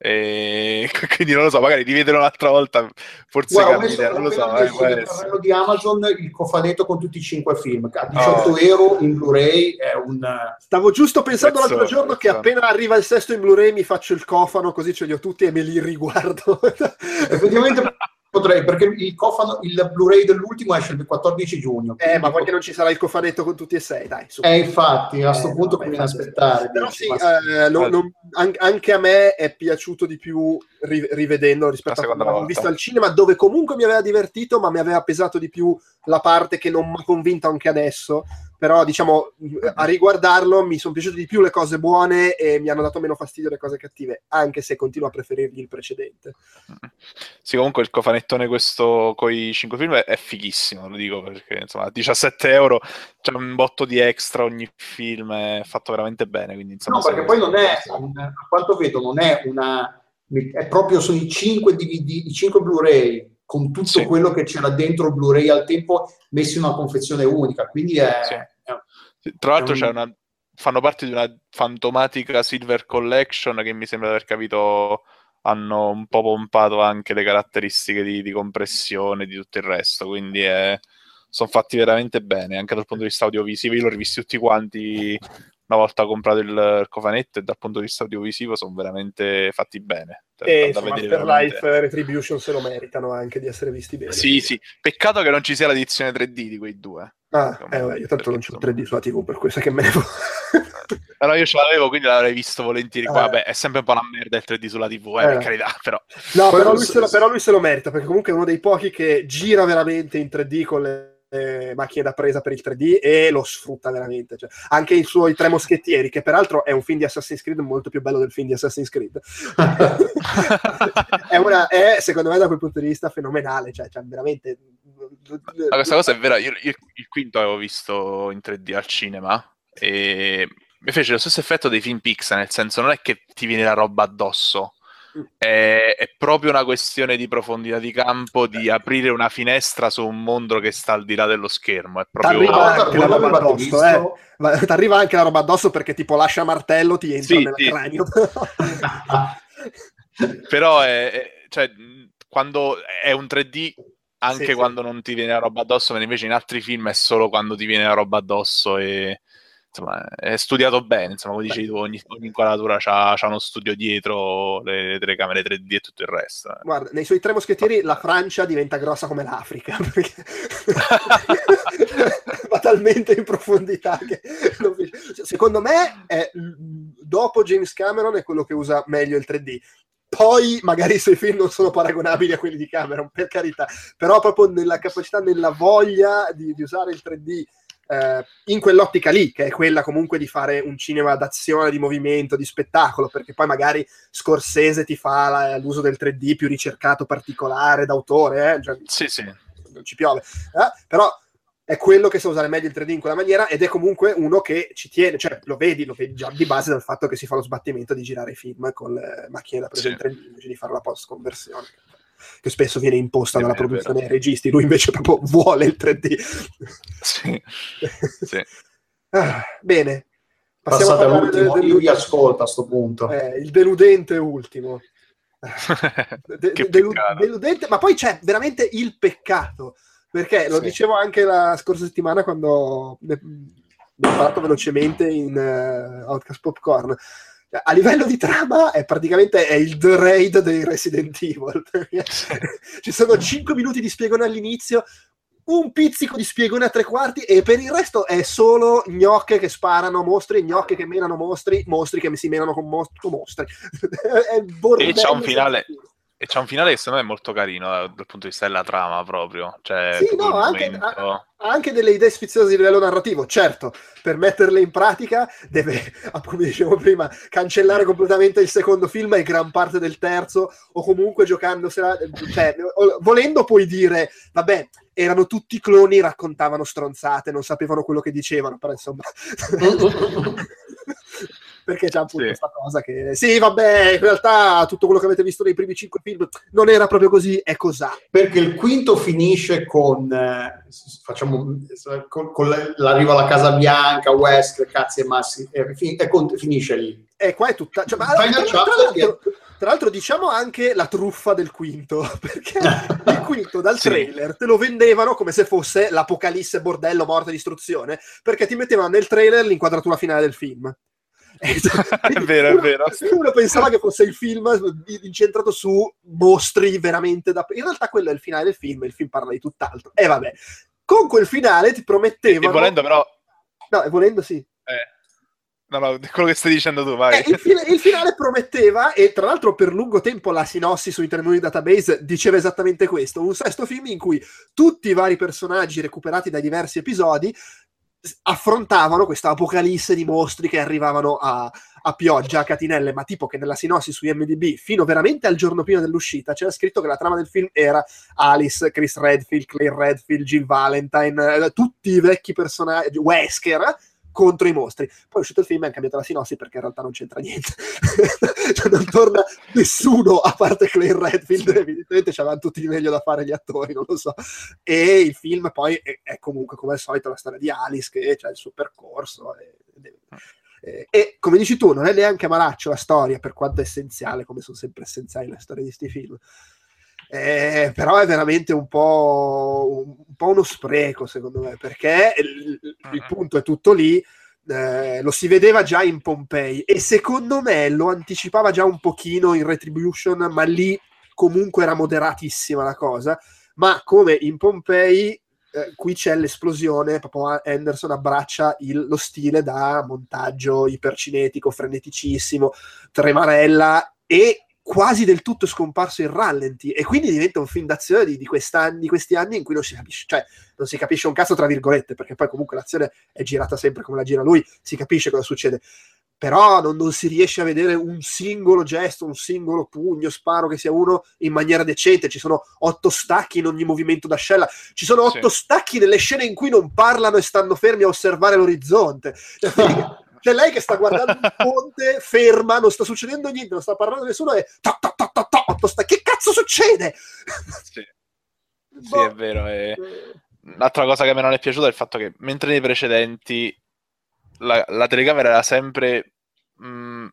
E quindi non lo so, magari rivederlo un'altra volta, forse Guarda, cambia, non lo so. Eh, il di Amazon il cofanetto con tutti i cinque film a 18 oh. euro in Blu-ray è un. Stavo giusto pensando l'altro giorno che appena arriva il sesto in Blu-ray mi faccio il cofano, così ce li ho tutti e me li riguardo. Effettivamente potrei, perché il, cofano, il Blu-ray dell'ultimo esce il 14 giugno. Eh, ma poi che non ci sarà il cofanetto con tutti e sei, dai. Su. Eh, infatti, a questo eh, punto no, conviene aspettare. Però sì, eh, non, non, anche a me è piaciuto di più rivedendo rispetto a quando l'avevo visto al cinema, dove comunque mi aveva divertito, ma mi aveva pesato di più la parte che non mi ha convinto anche adesso però diciamo a riguardarlo mi sono piaciute di più le cose buone e mi hanno dato meno fastidio le cose cattive anche se continuo a preferirgli il precedente. Sì comunque il cofanettone questo con i 5 film è fighissimo lo dico perché insomma a 17 euro c'è un botto di extra ogni film è fatto veramente bene quindi insomma no perché poi non è a quanto vedo non è una è proprio sono i 5 DVD i 5 Blu-ray con tutto sì. quello che c'era dentro Blu-ray al tempo messi in una confezione unica. Quindi è, sì. è Tra l'altro un... una, fanno parte di una fantomatica Silver Collection che mi sembra di aver capito hanno un po' pompato anche le caratteristiche di, di compressione di tutto il resto. Quindi è, sono fatti veramente bene anche dal punto di vista audiovisivo. Io l'ho rivisti tutti quanti una volta comprato il cofanetto e dal punto di vista audiovisivo sono veramente fatti bene. E insomma, per Life Retribution se lo meritano anche di essere visti bene. Sì, sì. Peccato che non ci sia l'edizione 3D di quei due. Ah, eh, io tanto non c'ho 3D sulla TV, per questo che me ne Però io ce l'avevo, quindi l'avrei visto volentieri. Eh. Vabbè, è sempre un po' una merda il 3D sulla TV, eh, eh. per carità, però... No, però lui, lo, però lui, se lo, merita, perché comunque è uno dei pochi che gira veramente in 3D con le eh, macchine da presa per il 3D e lo sfrutta veramente. Cioè, anche i suoi Tre Moschettieri, che peraltro è un film di Assassin's Creed molto più bello del film di Assassin's Creed, è, una, è, secondo me da quel punto di vista fenomenale. Cioè, cioè veramente. Ma questa cosa è vera. Io, io, il quinto avevo visto in 3D al cinema e mi fece lo stesso effetto dei film Pixar, nel senso non è che ti viene la roba addosso è, è, proprio una questione di profondità di campo, di aprire una finestra su un mondo che sta al di là dello schermo. È proprio... T'arriva anche la roba addosso, eh. T'arriva anche la roba addosso perché tipo lascia martello, ti entra sì, nel sì. cranio. Però è, è, cioè, quando è un 3D anche sì, quando non ti viene la roba addosso, mentre invece in altri film è solo quando ti viene la roba addosso e insomma, è studiato bene, insomma, come dicevi tu, ogni, ogni inquadratura ha uno studio dietro, le, le, telecamere 3D e tutto il resto. Eh. Guarda, nei suoi tre moschettieri la Francia diventa grossa come l'Africa, perché va talmente in profondità che... Secondo me, è, dopo James Cameron è quello che usa meglio il 3D. Poi magari i suoi film non sono paragonabili a quelli di Cameron, per carità, però proprio nella capacità, nella voglia di, di usare il 3D eh, in quell'ottica lì, che è quella comunque di fare un cinema d'azione, di movimento, di spettacolo, perché poi magari Scorsese ti fa la, l'uso del 3D più ricercato, particolare, d'autore, eh? cioè, sì, sì. non ci piove, eh? però è quello che sa usare meglio il 3D in quella maniera ed è comunque uno che ci tiene, cioè lo vedi, lo vedi già di base dal fatto che si fa lo sbattimento di girare i film con le macchine da presa sì. in 3D invece di fare la post conversione che spesso viene imposta dalla produzione ai registi, lui invece proprio vuole il 3D. Sì. sì. ah, bene. Passiamo Passate all'ultimo, del, io vi ascolto a questo punto. Eh, il deludente ultimo. De- de- deludente, ma poi c'è veramente il peccato, perché lo sì. dicevo anche la scorsa settimana quando ne, ne ho parlato velocemente in uh, Outcast Popcorn a livello di trama è praticamente è il The Raid dei Resident Evil. Ci sono 5 minuti di spiegone all'inizio, un pizzico di spiegone a tre quarti e per il resto è solo gnocche che sparano mostri, gnocche che menano mostri, mostri che si menano con mostri. mostri. e c'è un finale. E c'è un finale che secondo me è molto carino dal, dal punto di vista della trama proprio. Cioè, sì, no, anche, ha, anche, delle idee sfiziose di livello narrativo. Certo, per metterle in pratica deve, come dicevo prima, cancellare completamente il secondo film e gran parte del terzo, o comunque giocandosela... Cioè, volendo puoi dire, vabbè, erano tutti cloni, raccontavano stronzate, non sapevano quello che dicevano, però insomma... perché c'è appunto questa sì. cosa che sì, vabbè, in realtà tutto quello che avete visto nei primi cinque film non era proprio così, è cos'ha. Perché il quinto finisce con, eh, facciamo, con, con l'arrivo alla Casa Bianca, West, cazzi e massi, e, fin- e con, finisce lì. E qua è tutta... Cioè, ma, allora, tra, tra, l'altro, tra l'altro diciamo anche la truffa del quinto, perché il quinto dal sì. trailer te lo vendevano come se fosse l'apocalisse, bordello, morte, distruzione, perché ti mettevano nel trailer l'inquadratura finale del film è vero, è vero. Uno pensava che fosse il film incentrato su mostri veramente da... In realtà quello è il finale del film, il film parla di tutt'altro. E vabbè, con quel finale ti promettevano... E volendo però... No, volendo sì. Eh. No, no, quello che stai dicendo tu, vai. Eh, il, fine, il, finale prometteva, e tra l'altro per lungo tempo la sinossi sui termini database diceva esattamente questo, un sesto film in cui tutti i vari personaggi recuperati dai diversi episodi affrontavano questa apocalisse di mostri che arrivavano a, a pioggia, a catinelle, ma tipo che nella sinossi su IMDb, fino veramente al giorno prima dell'uscita, c'era scritto che la trama del film era Alice, Chris Redfield, Claire Redfield, Jill Valentine, eh, tutti i vecchi personaggi, Wesker, contro i mostri. Poi è uscito il film e hanno cambiato la sinossi perché in realtà non c'entra niente. cioè non torna nessuno a parte Claire Redfield, evidentemente c'avevano tutti di meglio da fare gli attori, non lo so. E il film poi è, è comunque come al solito la storia di Alice che ha il suo percorso. E, e, e, come dici tu, non è neanche malaccio la storia, per quanto è essenziale, come sono sempre essenziali le storie di questi film. Eh, però è veramente un po', un po', uno spreco secondo me perché il, il punto è tutto lì eh, lo si vedeva già in Pompei e secondo me lo anticipava già un pochino in Retribution ma lì comunque era moderatissima la cosa. Ma come in Pompei eh, qui c'è l'esplosione, proprio Anderson abbraccia il, lo stile da montaggio ipercinetico, freneticissimo, tremarella e quasi del tutto scomparso il rallenti e quindi diventa un film d'azione di, di, di questi anni in cui non si capisce, cioè non si capisce un cazzo tra virgolette perché poi comunque l'azione è girata sempre come la gira lui, si capisce cosa succede però non, non, si riesce a vedere un singolo gesto, un singolo pugno, sparo che sia uno in maniera decente. Ci sono otto stacchi in ogni movimento d'ascella, ci sono otto sì. stacchi nelle scene in cui non parlano e stanno fermi a osservare l'orizzonte. C'è lei che sta guardando un ponte, ferma, non sta succedendo niente, non sta parlando nessuno e ta, ta, ta, ta, ta, sta... che cazzo succede? Sì, sì boh. è vero. E... Un'altra cosa che a me non è piaciuta è il fatto che mentre nei precedenti la, la telecamera era sempre mh,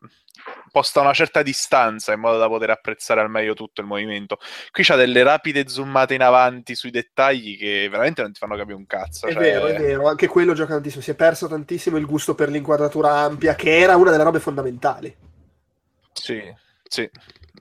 mm, posta a una certa distanza in modo da poter apprezzare al meglio tutto il movimento. Qui c'ha delle rapide zoomate in avanti sui dettagli che veramente non ti fanno capire un cazzo. È cioè... vero, è vero, anche quello gioca tantissimo. Si è perso tantissimo il gusto per l'inquadratura ampia, che era una delle robe fondamentali. Sì, sì.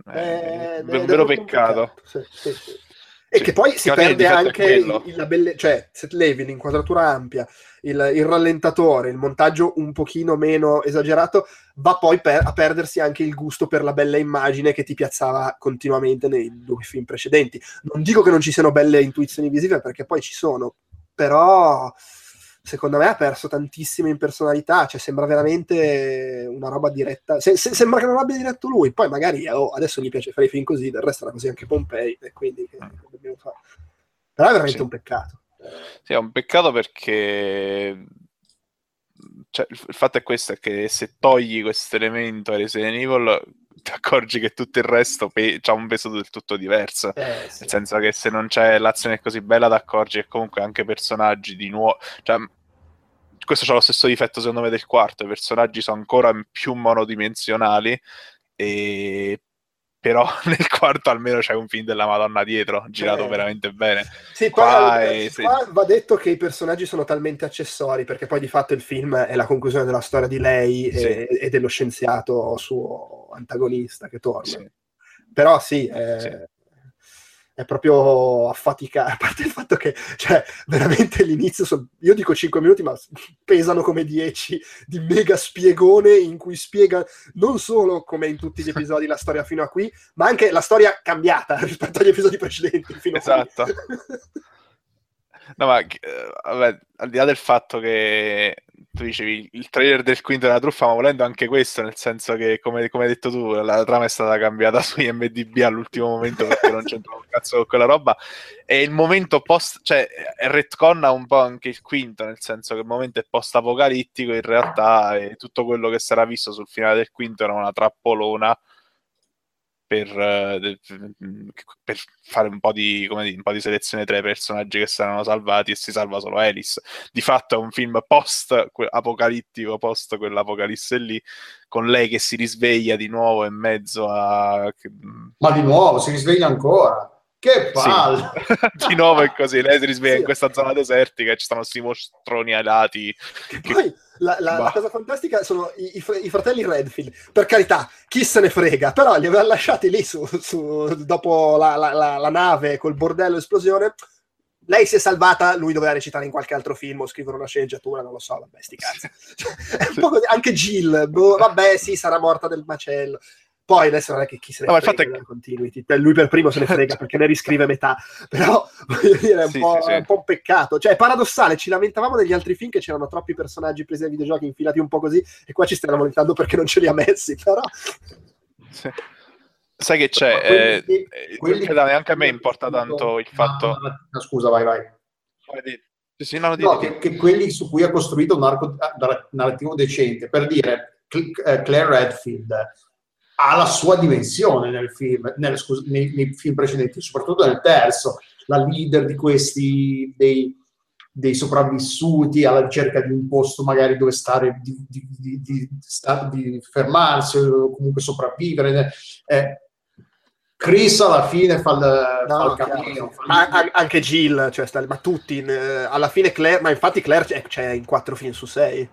Eh, è, un vero peccato. peccato. Sì, sì, sì. E che poi si perde anche la belle... cioè, se levi l'inquadratura ampia, il, il, rallentatore, il montaggio un pochino meno esagerato, va poi per, a perdersi anche il gusto per la bella immagine che ti piazzava continuamente nei due film precedenti. Non dico che non ci siano belle intuizioni visive, perché poi ci sono, però secondo me ha perso tantissimo in personalità, cioè sembra veramente una roba diretta, se, se, sembra che non abbia diretto lui, poi magari oh, adesso gli piace fare i film così, del resto era così anche Pompei, e quindi che, che dobbiamo fare? Però è veramente sì. un peccato. Sì, è un peccato perché cioè, il fatto è questo, è che se togli questo elemento a Resident Evil ti accorgi che tutto il resto pe- ha un peso del tutto diverso. Eh, sì. Nel senso che se non c'è l'azione così bella, ti accorgi che comunque anche personaggi di nuovo. Cioè, questo ha lo stesso difetto, secondo me, del quarto. I personaggi sono ancora più monodimensionali. E però nel quarto almeno c'è un film della Madonna dietro, girato eh. veramente bene. Sì, qua, è, qua sì. va detto che i personaggi sono talmente accessori, perché poi di fatto il film è la conclusione della storia di lei sì. e, e, dello scienziato suo antagonista che torna. Sì. Però sì, è, è proprio affaticare, a parte il fatto che, cioè, veramente l'inizio, sono, io dico 5 minuti, ma pesano come 10 di mega spiegone in cui spiega non solo come in tutti gli episodi la storia fino a qui, ma anche la storia cambiata rispetto agli episodi precedenti. Fino esatto. A qui. no, ma eh, vabbè, al di là del fatto che tu dicevi il trailer del quinto è una truffa, ma volendo anche questo, nel senso che, come, come hai detto tu, la trama è stata cambiata su IMDB all'ultimo momento perché non c'entrava un cazzo con quella roba. E il momento post, cioè, retconna un po' anche il quinto, nel senso che il momento è post-apocalittico, in realtà e tutto quello che sarà visto sul finale del quinto era una trappolona per, eh, per, fare un po, di, dire, un po' di selezione tra i personaggi che saranno salvati e si salva solo Alice. Di fatto è un film post-apocalittico, post quell'apocalisse lì, con lei che si risveglia di nuovo in mezzo a... Ma di nuovo, si risveglia ancora. Che palle! Sì. Di nuovo è così, lei si risveglia Sì. in questa zona desertica e ci stanno questi mostroni ai lati. Che Che- poi la, la- la cosa fantastica sono i, i i fratelli Redfield. Per carità, chi se ne frega, però li aveva lasciati lì su, su- dopo la, la- nave col bordello esplosione. Lei si è salvata, lui doveva recitare in qualche altro film o scrivere una sceneggiatura, non lo so, vabbè, sti cazzi. Cioè. Anche Jill, boh, vabbè, sì, sarà morta del macello. Poi adesso non è che chi se ne No, frega è della continuity, Cioè, lui per primo se ne frega perché ne riscrive metà, però voglio dire, è un, Sì, po', sì, sì. un po' un peccato. Cioè, è paradossale, ci lamentavamo negli altri film che c'erano troppi personaggi presi dai videogiochi infilati un po' così, e qua ci stiamo lamentando perché non ce li ha messi, però... Sai che c'è? Quelli eh, eh, quelli guarda, che- neanche a me importa tanto il fatto. No, scusa, vai, vai. Sì, sì, no, no, che, che quelli su cui ha costruito un arco nar- narrativo decente, per dire, eh, Claire Redfield ha la sua dimensione nel film, nel- scusa, nei, nei film precedenti, soprattutto nel terzo, la leader di questi, dei, dei sopravvissuti alla ricerca di un posto magari dove stare, di, di- di- di- fermarsi o comunque sopravvivere. Eh, Chris alla fine fa il, fa No, il cameo, fa il- Ma anche Jill, cioè, ma tutti, alla fine Claire, ma infatti Claire c'è, c'è in quattro film su sei.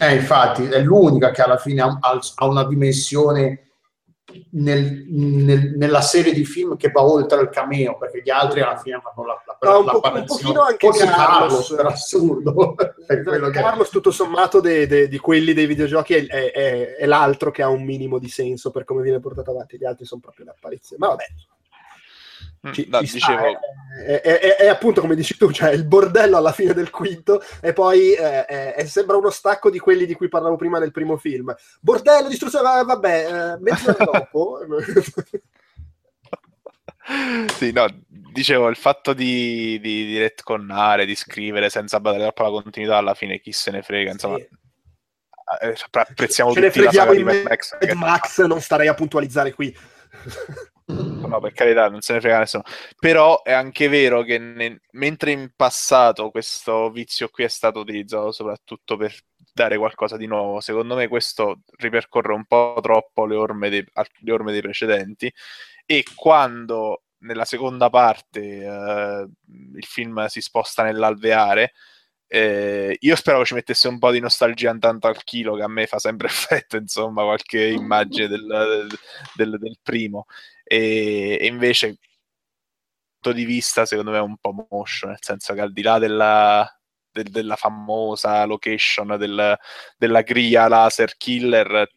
Eh, infatti, è l'unica che alla fine ha- ha una dimensione nel- nel- nella serie di film che va oltre il cameo, perché gli altri alla fine fanno la, la, No, un po- un pochino anche Forse Carlos. per assurdo. che... Carlos, tutto sommato, de- de- di quelli dei videogiochi, è, è- è- è l'altro che ha un minimo di senso per come viene portato avanti. Gli altri sono proprio le apparizioni. Ma vabbè, ci- no, ci sta, dicevo, è, è- è- è appunto come dici tu, cioè il bordello alla fine del quinto, e poi eh, è- è- sembra uno stacco di quelli di cui parlavo prima nel primo film. Bordello, distruzione, va- vabbè, eh, mezz'ora dopo. sì, no, dicevo, il fatto di, di, di retconnare, di scrivere senza badare troppo alla continuità, alla fine chi se ne frega, insomma, Sì. eh, apprezziamo Ce ne tutti la freghiamo saga di in Mad Max, Mad che- Max, non starei a puntualizzare qui. No, per carità, non se ne frega nessuno. Però è anche vero che ne- mentre in passato questo vizio qui è stato utilizzato soprattutto per dare qualcosa di nuovo, secondo me questo ripercorre un po' troppo le orme dei, le orme dei precedenti e quando nella seconda parte eh, il film si sposta nell'alveare, eh, io speravo ci mettesse un po' di nostalgia intanto al chilo, che a me fa sempre effetto, insomma, qualche immagine del, del- del primo. E, e invece punto di vista secondo me è un po' moscio nel senso che al di là della, del- della famosa location del- della griglia laser killer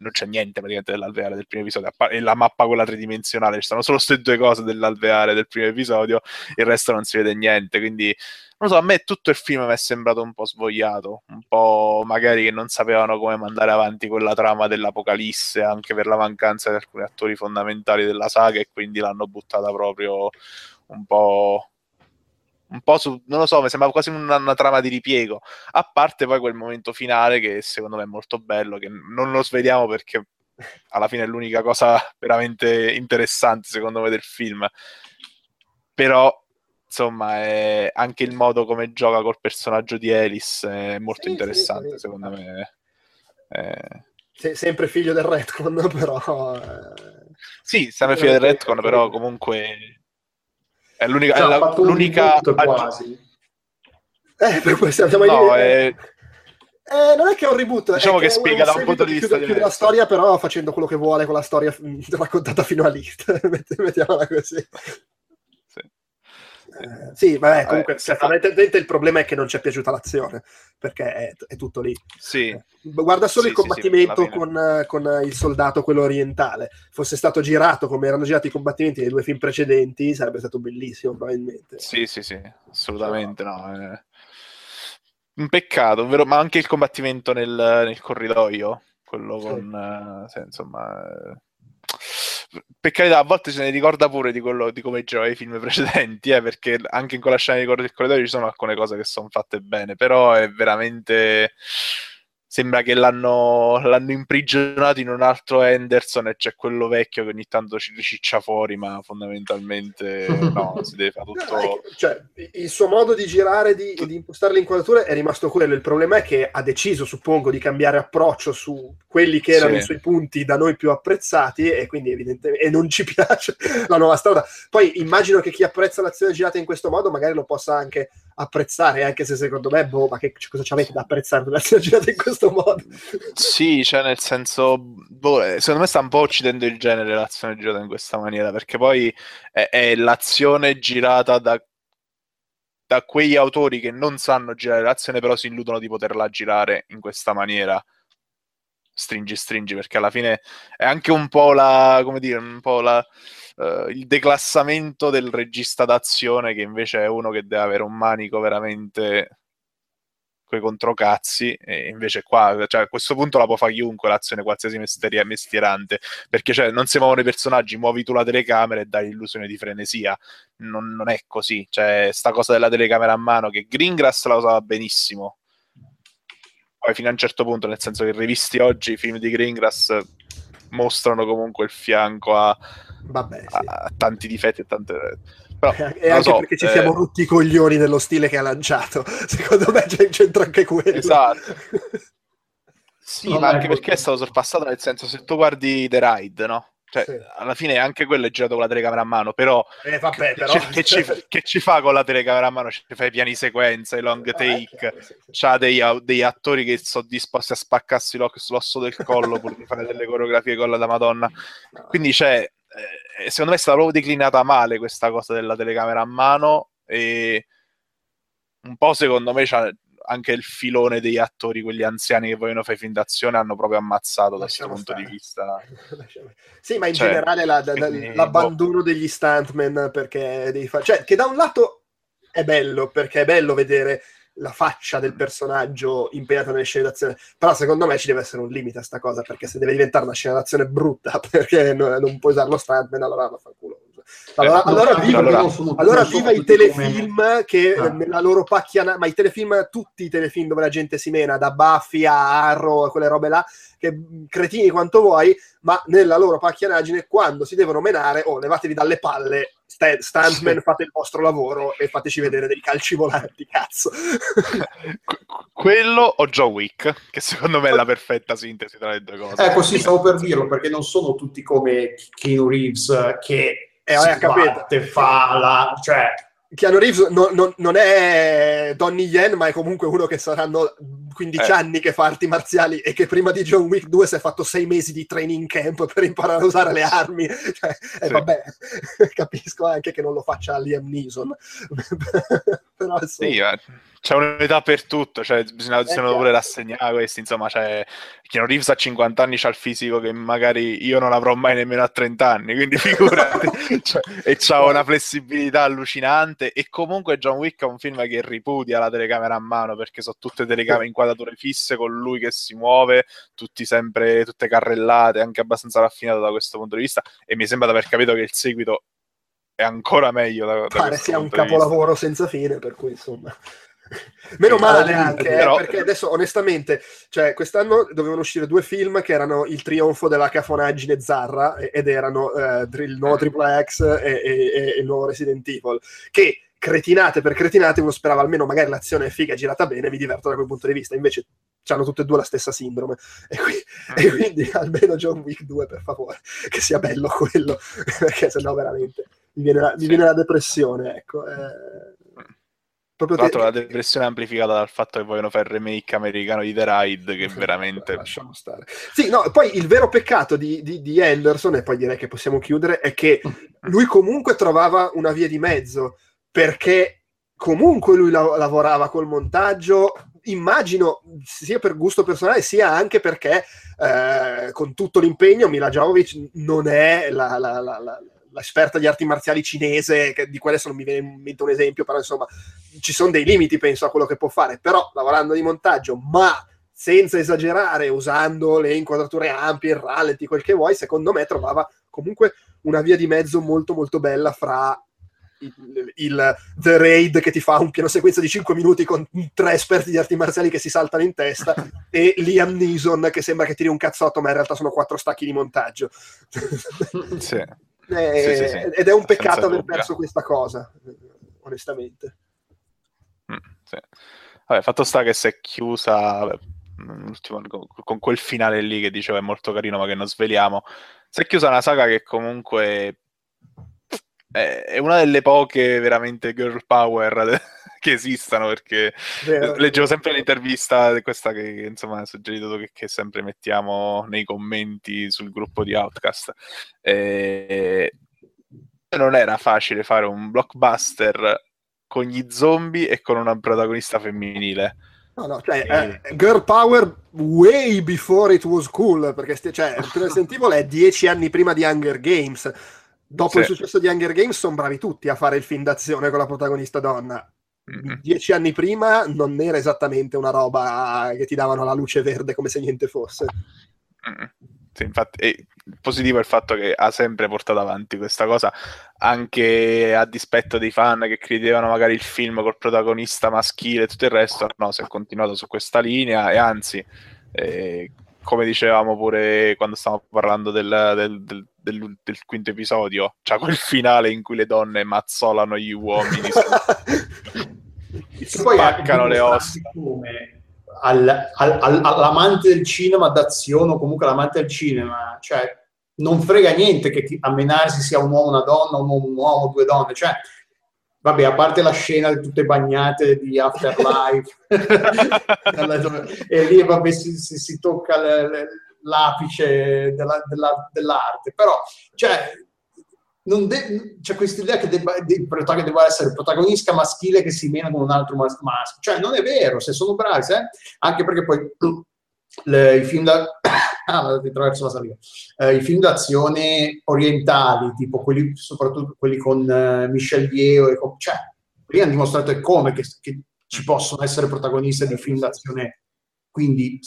non c'è niente praticamente dell'alveare del primo episodio e la mappa quella tridimensionale ci sono solo queste due cose dell'alveare del primo episodio il resto non si vede niente quindi non so, a me tutto il film mi è sembrato un po' svogliato, un po' magari che non sapevano come mandare avanti quella trama dell'Apocalisse, anche per la mancanza di alcuni attori fondamentali della saga, e quindi l'hanno buttata proprio un po'. Un po' su, non lo so, mi sembrava quasi una, una trama di ripiego. A parte poi quel momento finale che secondo me è molto bello, che non lo svediamo perché alla fine è l'unica cosa veramente interessante, secondo me, del film. Però insomma, è anche il modo come gioca col personaggio di Alice è molto Sì, sì, interessante, sì. secondo me. Eh, Se- sempre figlio del retcon, però... eh, Sì, sempre figlio del retcon, però comunque è l'unica, Cioè, è la- l'unica aggi- quasi. Eh, per questo siamo No, è- Eh, non è che è un reboot, Diciamo è che è spiega da un punto di che vista chiude, chiude la diverso. storia, però facendo quello che vuole con la storia mm, raccontata fino a lì. Mett- Mettiamola così. Sì. Eh, sì, vabbè, Vabbè, comunque, se- fondamentalmente il problema è che non ci è piaciuta l'azione, perché è, è tutto lì. Sì, Guarda solo Sì, il sì, sì, combattimento fine. con, eh, con, eh, il soldato, quello orientale. Fosse stato girato come erano girati i combattimenti nei due film precedenti, sarebbe stato bellissimo, probabilmente. sì, sì, sì, assolutamente no. è Un peccato, vero? ma anche il combattimento nel, nel corridoio, quello Sì. con... eh, sì, insomma... Per carità, a volte se ne ricorda pure di, quello, di come girava i film precedenti, eh, perché anche in quella scena di corridoio ci sono alcune cose che sono fatte bene, però è veramente... sembra che l'hanno, l'hanno, imprigionato in un altro Henderson e c'è quello vecchio che ogni tanto ci riciccia fuori, ma fondamentalmente no, si deve fare tutto... No, cioè, il suo modo di girare, di, di impostare le inquadrature è rimasto quello. Il problema è che ha deciso, suppongo, di cambiare approccio su quelli che erano sì. i suoi punti da noi più apprezzati e quindi evidentemente e non ci piace la nuova strada. Poi immagino che chi apprezza l'azione girata in questo modo magari lo possa anche apprezzare, anche se secondo me, boh, ma che cosa ci avete da apprezzare l'azione girata in questo modo? Sì, cioè nel senso, boh, eh, secondo me sta un po' uccidendo il genere l'azione girata in questa maniera, perché poi è, è l'azione girata da, da quegli autori che non sanno girare l'azione, però si illudono di poterla girare in questa maniera stringi stringi perché alla fine è anche un po' la come dire un po' la uh, il declassamento del regista d'azione che invece è uno che deve avere un manico veramente quei controcazzi e invece qua cioè, a questo punto la può fare chiunque l'azione qualsiasi mestieri- mestierante perché cioè, non si muovono i personaggi muovi tu la telecamera e dai l'illusione di frenesia. Non, non è così. Cioè sta cosa della telecamera a mano che Greengrass la usava benissimo. Poi fino a un certo punto nel senso che rivisti oggi i film di Greengrass mostrano comunque il fianco a Vabbè, sì. ha tanti difetti e tante... Però, e anche so, perché ci eh... siamo rotti i coglioni dello stile che ha lanciato. Secondo me c'entra anche quello. Esatto. sì, no, ma anche perché è stato sorpassato nel senso, se tu guardi The Ride, no? Cioè, sì. alla fine anche quello è girato con la telecamera a mano, però, eh, vabbè, però... Che, che, ci, che, ci, fa con la telecamera a mano? Ci fai i piani sequenza, i long take, ah, sì, sì. c'ha dei, degli attori che sono disposti a spaccarsi l'osso del collo pur di fare delle coreografie con la da Madonna. Quindi c'è, eh, secondo me è stata proprio declinata male questa cosa della telecamera a mano e un po' secondo me c'ha anche il filone degli attori, quelli anziani che vogliono fare film d'azione, hanno proprio ammazzato da questo punto di vista. sì, ma in cioè, generale la, la, boh. l'abbandono degli stuntman perché devi fare... Cioè, che da un lato è bello, perché è bello vedere la faccia del personaggio impegnata nelle scene d'azione. Però secondo me ci deve essere un limite a sta cosa, perché se deve diventare una scena d'azione brutta perché non, non puoi usare lo stuntman, allora vaffanculo. Allora, eh, allora, viva, allora, sono, allora viva i telefilm come... che ah. nella loro pacchia, ma i telefilm, tutti i telefilm dove la gente si mena, da Buffy a Arrow, a quelle robe là, che cretini quanto vuoi, ma nella loro pacchianaggine, quando si devono menare, oh, levatevi dalle palle, st- stuntman, sì. fate il vostro lavoro e fateci vedere dei calci volanti, cazzo. Quello o Joe Wick, che secondo me è la perfetta sintesi tra le due cose. Ecco, sì, stavo per dirlo, perché non sono tutti come Keanu Reeves, che eh, si batte, fa la... cioè. Keanu Reeves non, non, non, è Donnie Yen, ma è comunque uno che saranno 15 eh. anni che fa arti marziali e che prima di John Wick 2 si è fatto 6 mesi di training camp per imparare a usare le armi. Cioè, eh, sì. vabbè, capisco anche che non lo faccia Liam Neeson. Però, sì, eh c'è un'età per tutto, cioè bisogna, bisogna pure rassegnare questi, insomma, c'è Keanu Reeves a 50 anni c'ha il fisico che magari io non avrò mai nemmeno a 30 anni, quindi figurati, cioè, e c'ha una flessibilità allucinante e comunque John Wick è un film che ripudia la telecamera a mano perché sono tutte telecamere inquadrature fisse con lui che si muove, tutti sempre, tutte carrellate, anche abbastanza raffinato da questo punto di vista e mi sembra di aver capito che il seguito è ancora meglio da, da pare sia un capolavoro senza fine per cui insomma. Meno male anche, eh, perché adesso onestamente, cioè, quest'anno dovevano uscire due film che erano il trionfo della cafonaggine zarra ed erano eh, il nuovo Triple X e, e, e, il nuovo Resident Evil, che cretinate per cretinate uno sperava almeno magari l'azione è figa, girata bene, mi diverto da quel punto di vista, invece hanno tutte e due la stessa sindrome e, qui, e mm. quindi almeno John Wick 2 per favore, che sia bello quello, perché sennò veramente mi viene la, mi viene la depressione, ecco. Eh Proprio Tra l'altro te... la depressione è amplificata dal fatto che vogliono fare il remake americano di The Ride, che veramente... Lasciamo stare. Sì, no, poi il vero peccato di, di, di, Anderson, e poi direi che possiamo chiudere, è che lui comunque trovava una via di mezzo, perché comunque lui la- lavorava col montaggio, immagino sia per gusto personale sia anche perché eh, con tutto l'impegno Mila Jovovich non è la, la, la, l'esperta di arti marziali cinese, che di quelle non mi viene in mente un esempio, però insomma ci sono dei limiti, penso, a quello che può fare, però lavorando di montaggio, ma senza esagerare, usando le inquadrature ampie, il rallenti, quel che vuoi, secondo me trovava comunque una via di mezzo molto molto bella fra il, il, The Raid che ti fa un piano sequenza di 5 minuti con tre esperti di arti marziali che si saltano in testa e Liam Neeson che sembra che tiri un cazzotto ma in realtà sono quattro stacchi di montaggio sì. eh, sì, sì, sì. ed è un peccato aver perso questa cosa onestamente mm, sì. Vabbè, fatto sta che si è chiusa vabbè, con quel finale lì che dicevo è molto carino ma che non sveliamo si è chiusa una saga che comunque è una delle poche veramente girl power che esistano perché Vero. leggevo sempre l'intervista questa che insomma ha suggerito che, che, sempre mettiamo nei commenti sul gruppo di Outcast e non era facile fare un blockbuster con gli zombie e con una protagonista femminile No, no, cioè, eh, girl power way before it was cool, perché cioè, Resident Evil è dieci anni prima di Hunger Games. Dopo sì. il successo di Hunger Games sono bravi tutti a fare il film d'azione con la protagonista donna. Mm-hmm. Dieci anni prima non era esattamente una roba che ti davano la luce verde come se niente fosse. Mm-hmm. Sì, infatti, è positivo il fatto che ha sempre portato avanti questa cosa, anche a dispetto dei fan che credevano magari il film col protagonista maschile e tutto il resto, no, si è continuato su questa linea e anzi, eh, come dicevamo pure quando stavamo parlando del, del, del, del, del quinto episodio, c'è quel finale in cui le donne mazzolano gli uomini, spaccano le ossa. Come al, al, al, all'amante del cinema d'azione o comunque all'amante del cinema, cioè non frega niente che a menarsi sia un uomo, una donna, un uomo, un uomo, due donne, cioè vabbè, a parte la scena di tutte bagnate di Afterlife, e lì vabbè, si, si, si tocca l'apice della, della, dell'arte, però cioè, de- c'è questa idea che debba, de- debba essere il protagonista maschile che si mena con un altro mas- maschio. Cioè, non è vero, se sono bravi, eh? anche perché poi le, i film da... ah. Eh, I film d'azione orientali, tipo quelli, soprattutto quelli con uh, Michel Yeo, e con, cioè, lì hanno dimostrato come che, che ci possono essere protagonisti di film d'azione. Quindi,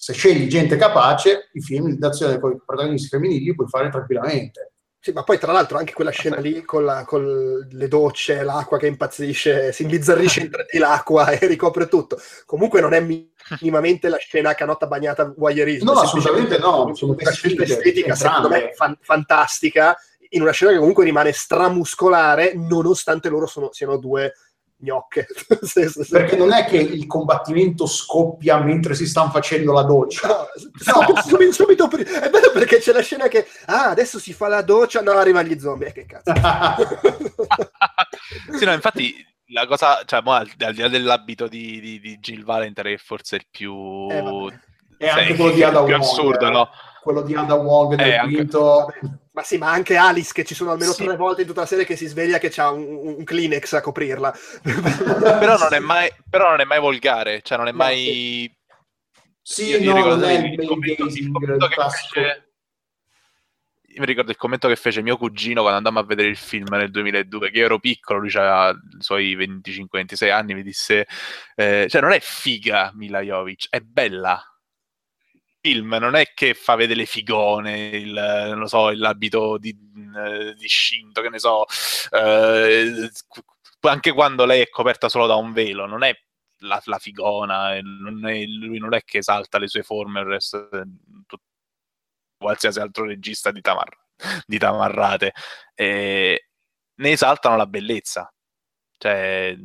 se scegli gente capace, i film d'azione con i protagonisti femminili li puoi fare tranquillamente. Sì, ma poi tra l'altro anche quella scena lì con, la, con le docce, l'acqua che impazzisce, si imbizzarrisce in l'acqua e ricopre tutto. Comunque non è minimamente la scena canotta bagnata voyeurismo. No, assolutamente no. Sono una scelta estetica, secondo me, fan, fantastica, in una scena che comunque rimane stramuscolare, nonostante loro sono, siano due gnocche. Perché non è che il combattimento scoppia mentre si stanno facendo la doccia. No, no. Subito, subito, è bello perché c'è la scena che ah, adesso si fa la doccia, no, arrivano gli zombie, eh, che cazzo. sì, no, infatti la cosa, cioè, mo, al, al, di là dell'abito di, di, di Jill Valentine, è forse il più... Eh, e anche quello di Ada Wong. assurdo, eh. no? Quello di Ada Wong del eh, quinto... Anche... Ma sì, ma anche Alice, che ci sono almeno sì. tre volte in tutta la serie che si sveglia che c'ha un, un Kleenex a coprirla. però, non è mai, però non è mai volgare, cioè non è mai... Sì, io, io no, ricordo il, il, commento, il commento che fece... Io mi ricordo il commento che fece mio cugino quando andammo a vedere il film nel 2002, che io ero piccolo, lui aveva i suoi 25-26 anni, mi disse, eh, cioè non è figa Mila Jovic, è bella, film non è che fa vedere figone, il, non so, l'abito di, eh, di Shinto, che ne so, eh, anche quando lei è coperta solo da un velo, non è la, la figona, non è, lui non è che esalta le sue forme, il resto, tutto, qualsiasi altro regista di, tamar, di tamarrate, e ne esaltano la bellezza. Cioè,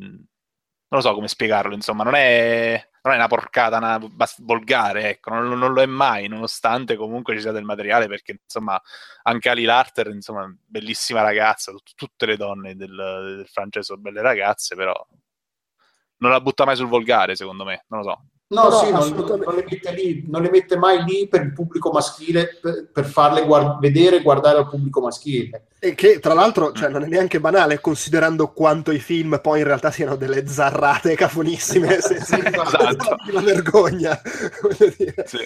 non so come spiegarlo, insomma, non è non è una porcata una bas- volgare, ecco, non, non, lo è mai, nonostante comunque ci sia del materiale, perché insomma anche Ali Larter, insomma, bellissima ragazza, tut- tutte le donne del, del francese sono belle ragazze, però non la butta mai sul volgare, secondo me, non lo so. No, no, sì, non, non, le mette lì, non le mette mai lì per il pubblico maschile, per, per farle guard- vedere e guardare al pubblico maschile. E che tra l'altro cioè, non è neanche banale, considerando quanto i film poi in realtà siano delle zarrate cafonissime, senza esatto. la vergogna. Sì.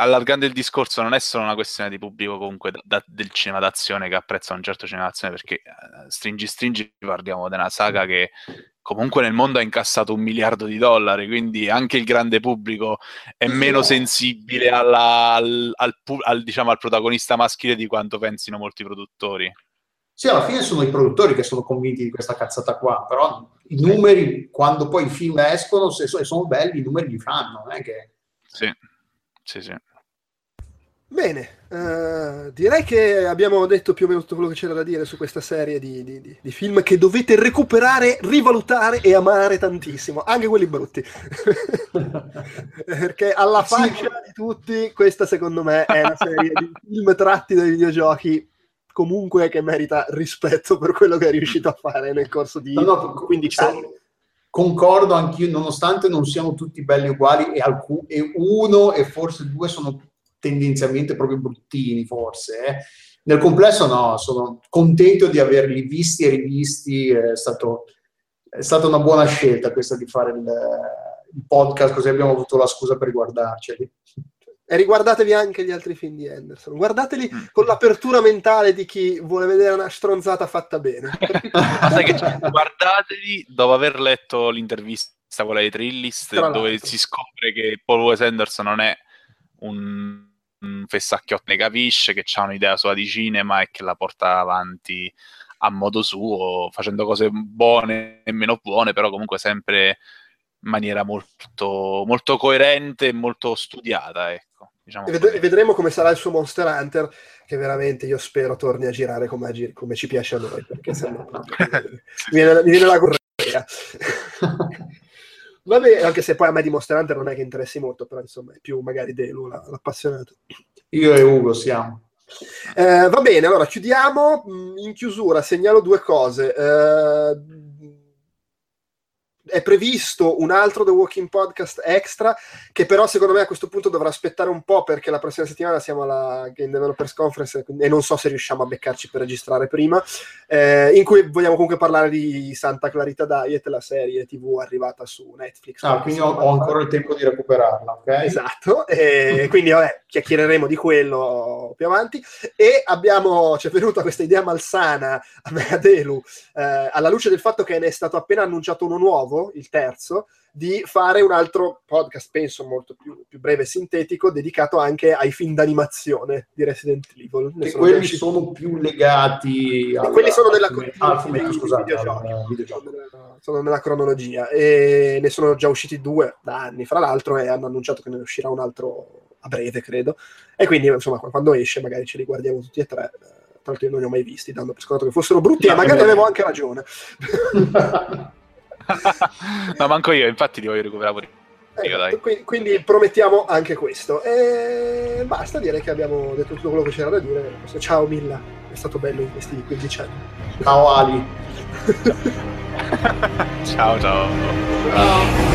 Allargando il discorso, non è solo una questione di pubblico comunque da, da, del cinema d'azione che apprezza un certo cinema d'azione, perché eh, stringi stringi parliamo di una saga che comunque nel mondo ha incassato un miliardo di dollari, quindi anche il grande pubblico è meno sensibile alla, al, al, al, diciamo, al protagonista maschile di quanto pensino molti produttori. Sì, alla fine sono i produttori che sono convinti di questa cazzata qua, però i numeri, quando poi i film escono, se sono belli, i numeri li fanno, non è che... Sì, sì, sì. Bene, uh, direi che abbiamo detto più o meno tutto quello che c'era da dire su questa serie di, di, di, film che dovete recuperare, rivalutare e amare tantissimo, anche quelli brutti. Perché alla faccia di tutti, questa secondo me è una serie di film tratti dai videogiochi comunque che merita rispetto per quello che è riuscito a fare nel corso di no, no, 15 anni. Concordo anch'io, nonostante non siano tutti belli uguali e, alcun, e uno e forse due sono tendenzialmente proprio bruttini, forse. Eh. Nel complesso no, sono contento di averli visti e rivisti, è, stato, è stata una buona scelta questa di fare il, il podcast, così abbiamo avuto la scusa per riguardarceli. E riguardatevi anche gli altri film di Anderson. Guardateli mm. con l'apertura mentale di chi vuole vedere una stronzata fatta bene. guardateli dopo aver letto l'intervista quella di Trillist, dove si scopre che Paul Wes Anderson non è un, un fessacchiotto, ne capisce che ha un'idea sua di cinema e che la porta avanti a modo suo, facendo cose buone e meno buone, però comunque sempre in maniera molto, molto coerente e molto studiata. Ecco. Diciamo e, ved- vedremo come sarà il suo Monster Hunter, che veramente io spero torni a girare come, a come ci piace a noi, perché sennò mi, viene, mi viene la correa. Vabbè, anche se poi a me di Monster Hunter non è che interessi molto, però insomma è più magari Delu l'appassionato. Io e Ugo siamo. Eh, va bene, allora chiudiamo. In chiusura segnalo due cose. Eh, è previsto un altro The Walking Podcast extra che però secondo me a questo punto dovrà aspettare un po' perché la prossima settimana siamo alla Game Developers Conference e non so se riusciamo a beccarci per registrare prima eh, in cui vogliamo comunque parlare di Santa Clarita Diet la serie tv arrivata su Netflix ah quindi ho, ho ancora il tempo di recuperarla ok? esatto e quindi vabbè chiacchiereremo di quello più avanti e abbiamo ci è venuta questa idea malsana a me a Delu eh, alla luce del fatto che ne è stato appena annunciato uno nuovo il terzo, di fare un altro podcast, penso molto più, più breve e sintetico, dedicato anche ai film d'animazione di Resident Evil. Ne sono quelli sono più legati a quelli sono fumetto, scusate, videogiochi, sono nella cronologia e ne sono già usciti due da anni, fra l'altro, e hanno annunciato che ne uscirà un altro a breve, credo. E quindi, insomma, quando esce magari ce li guardiamo tutti e tre. Tra l'altro io non li ho mai visti, dando per scontato che fossero brutti, e magari avevo anche ragione. no, manco io, infatti li voglio recuperare pure. Eh, quindi, quindi, promettiamo anche questo. E basta, direi che abbiamo detto tutto quello che c'era da dire. Ciao Milla, è stato bello in questi 15 anni. Ciao Ali. ciao ciao. ciao.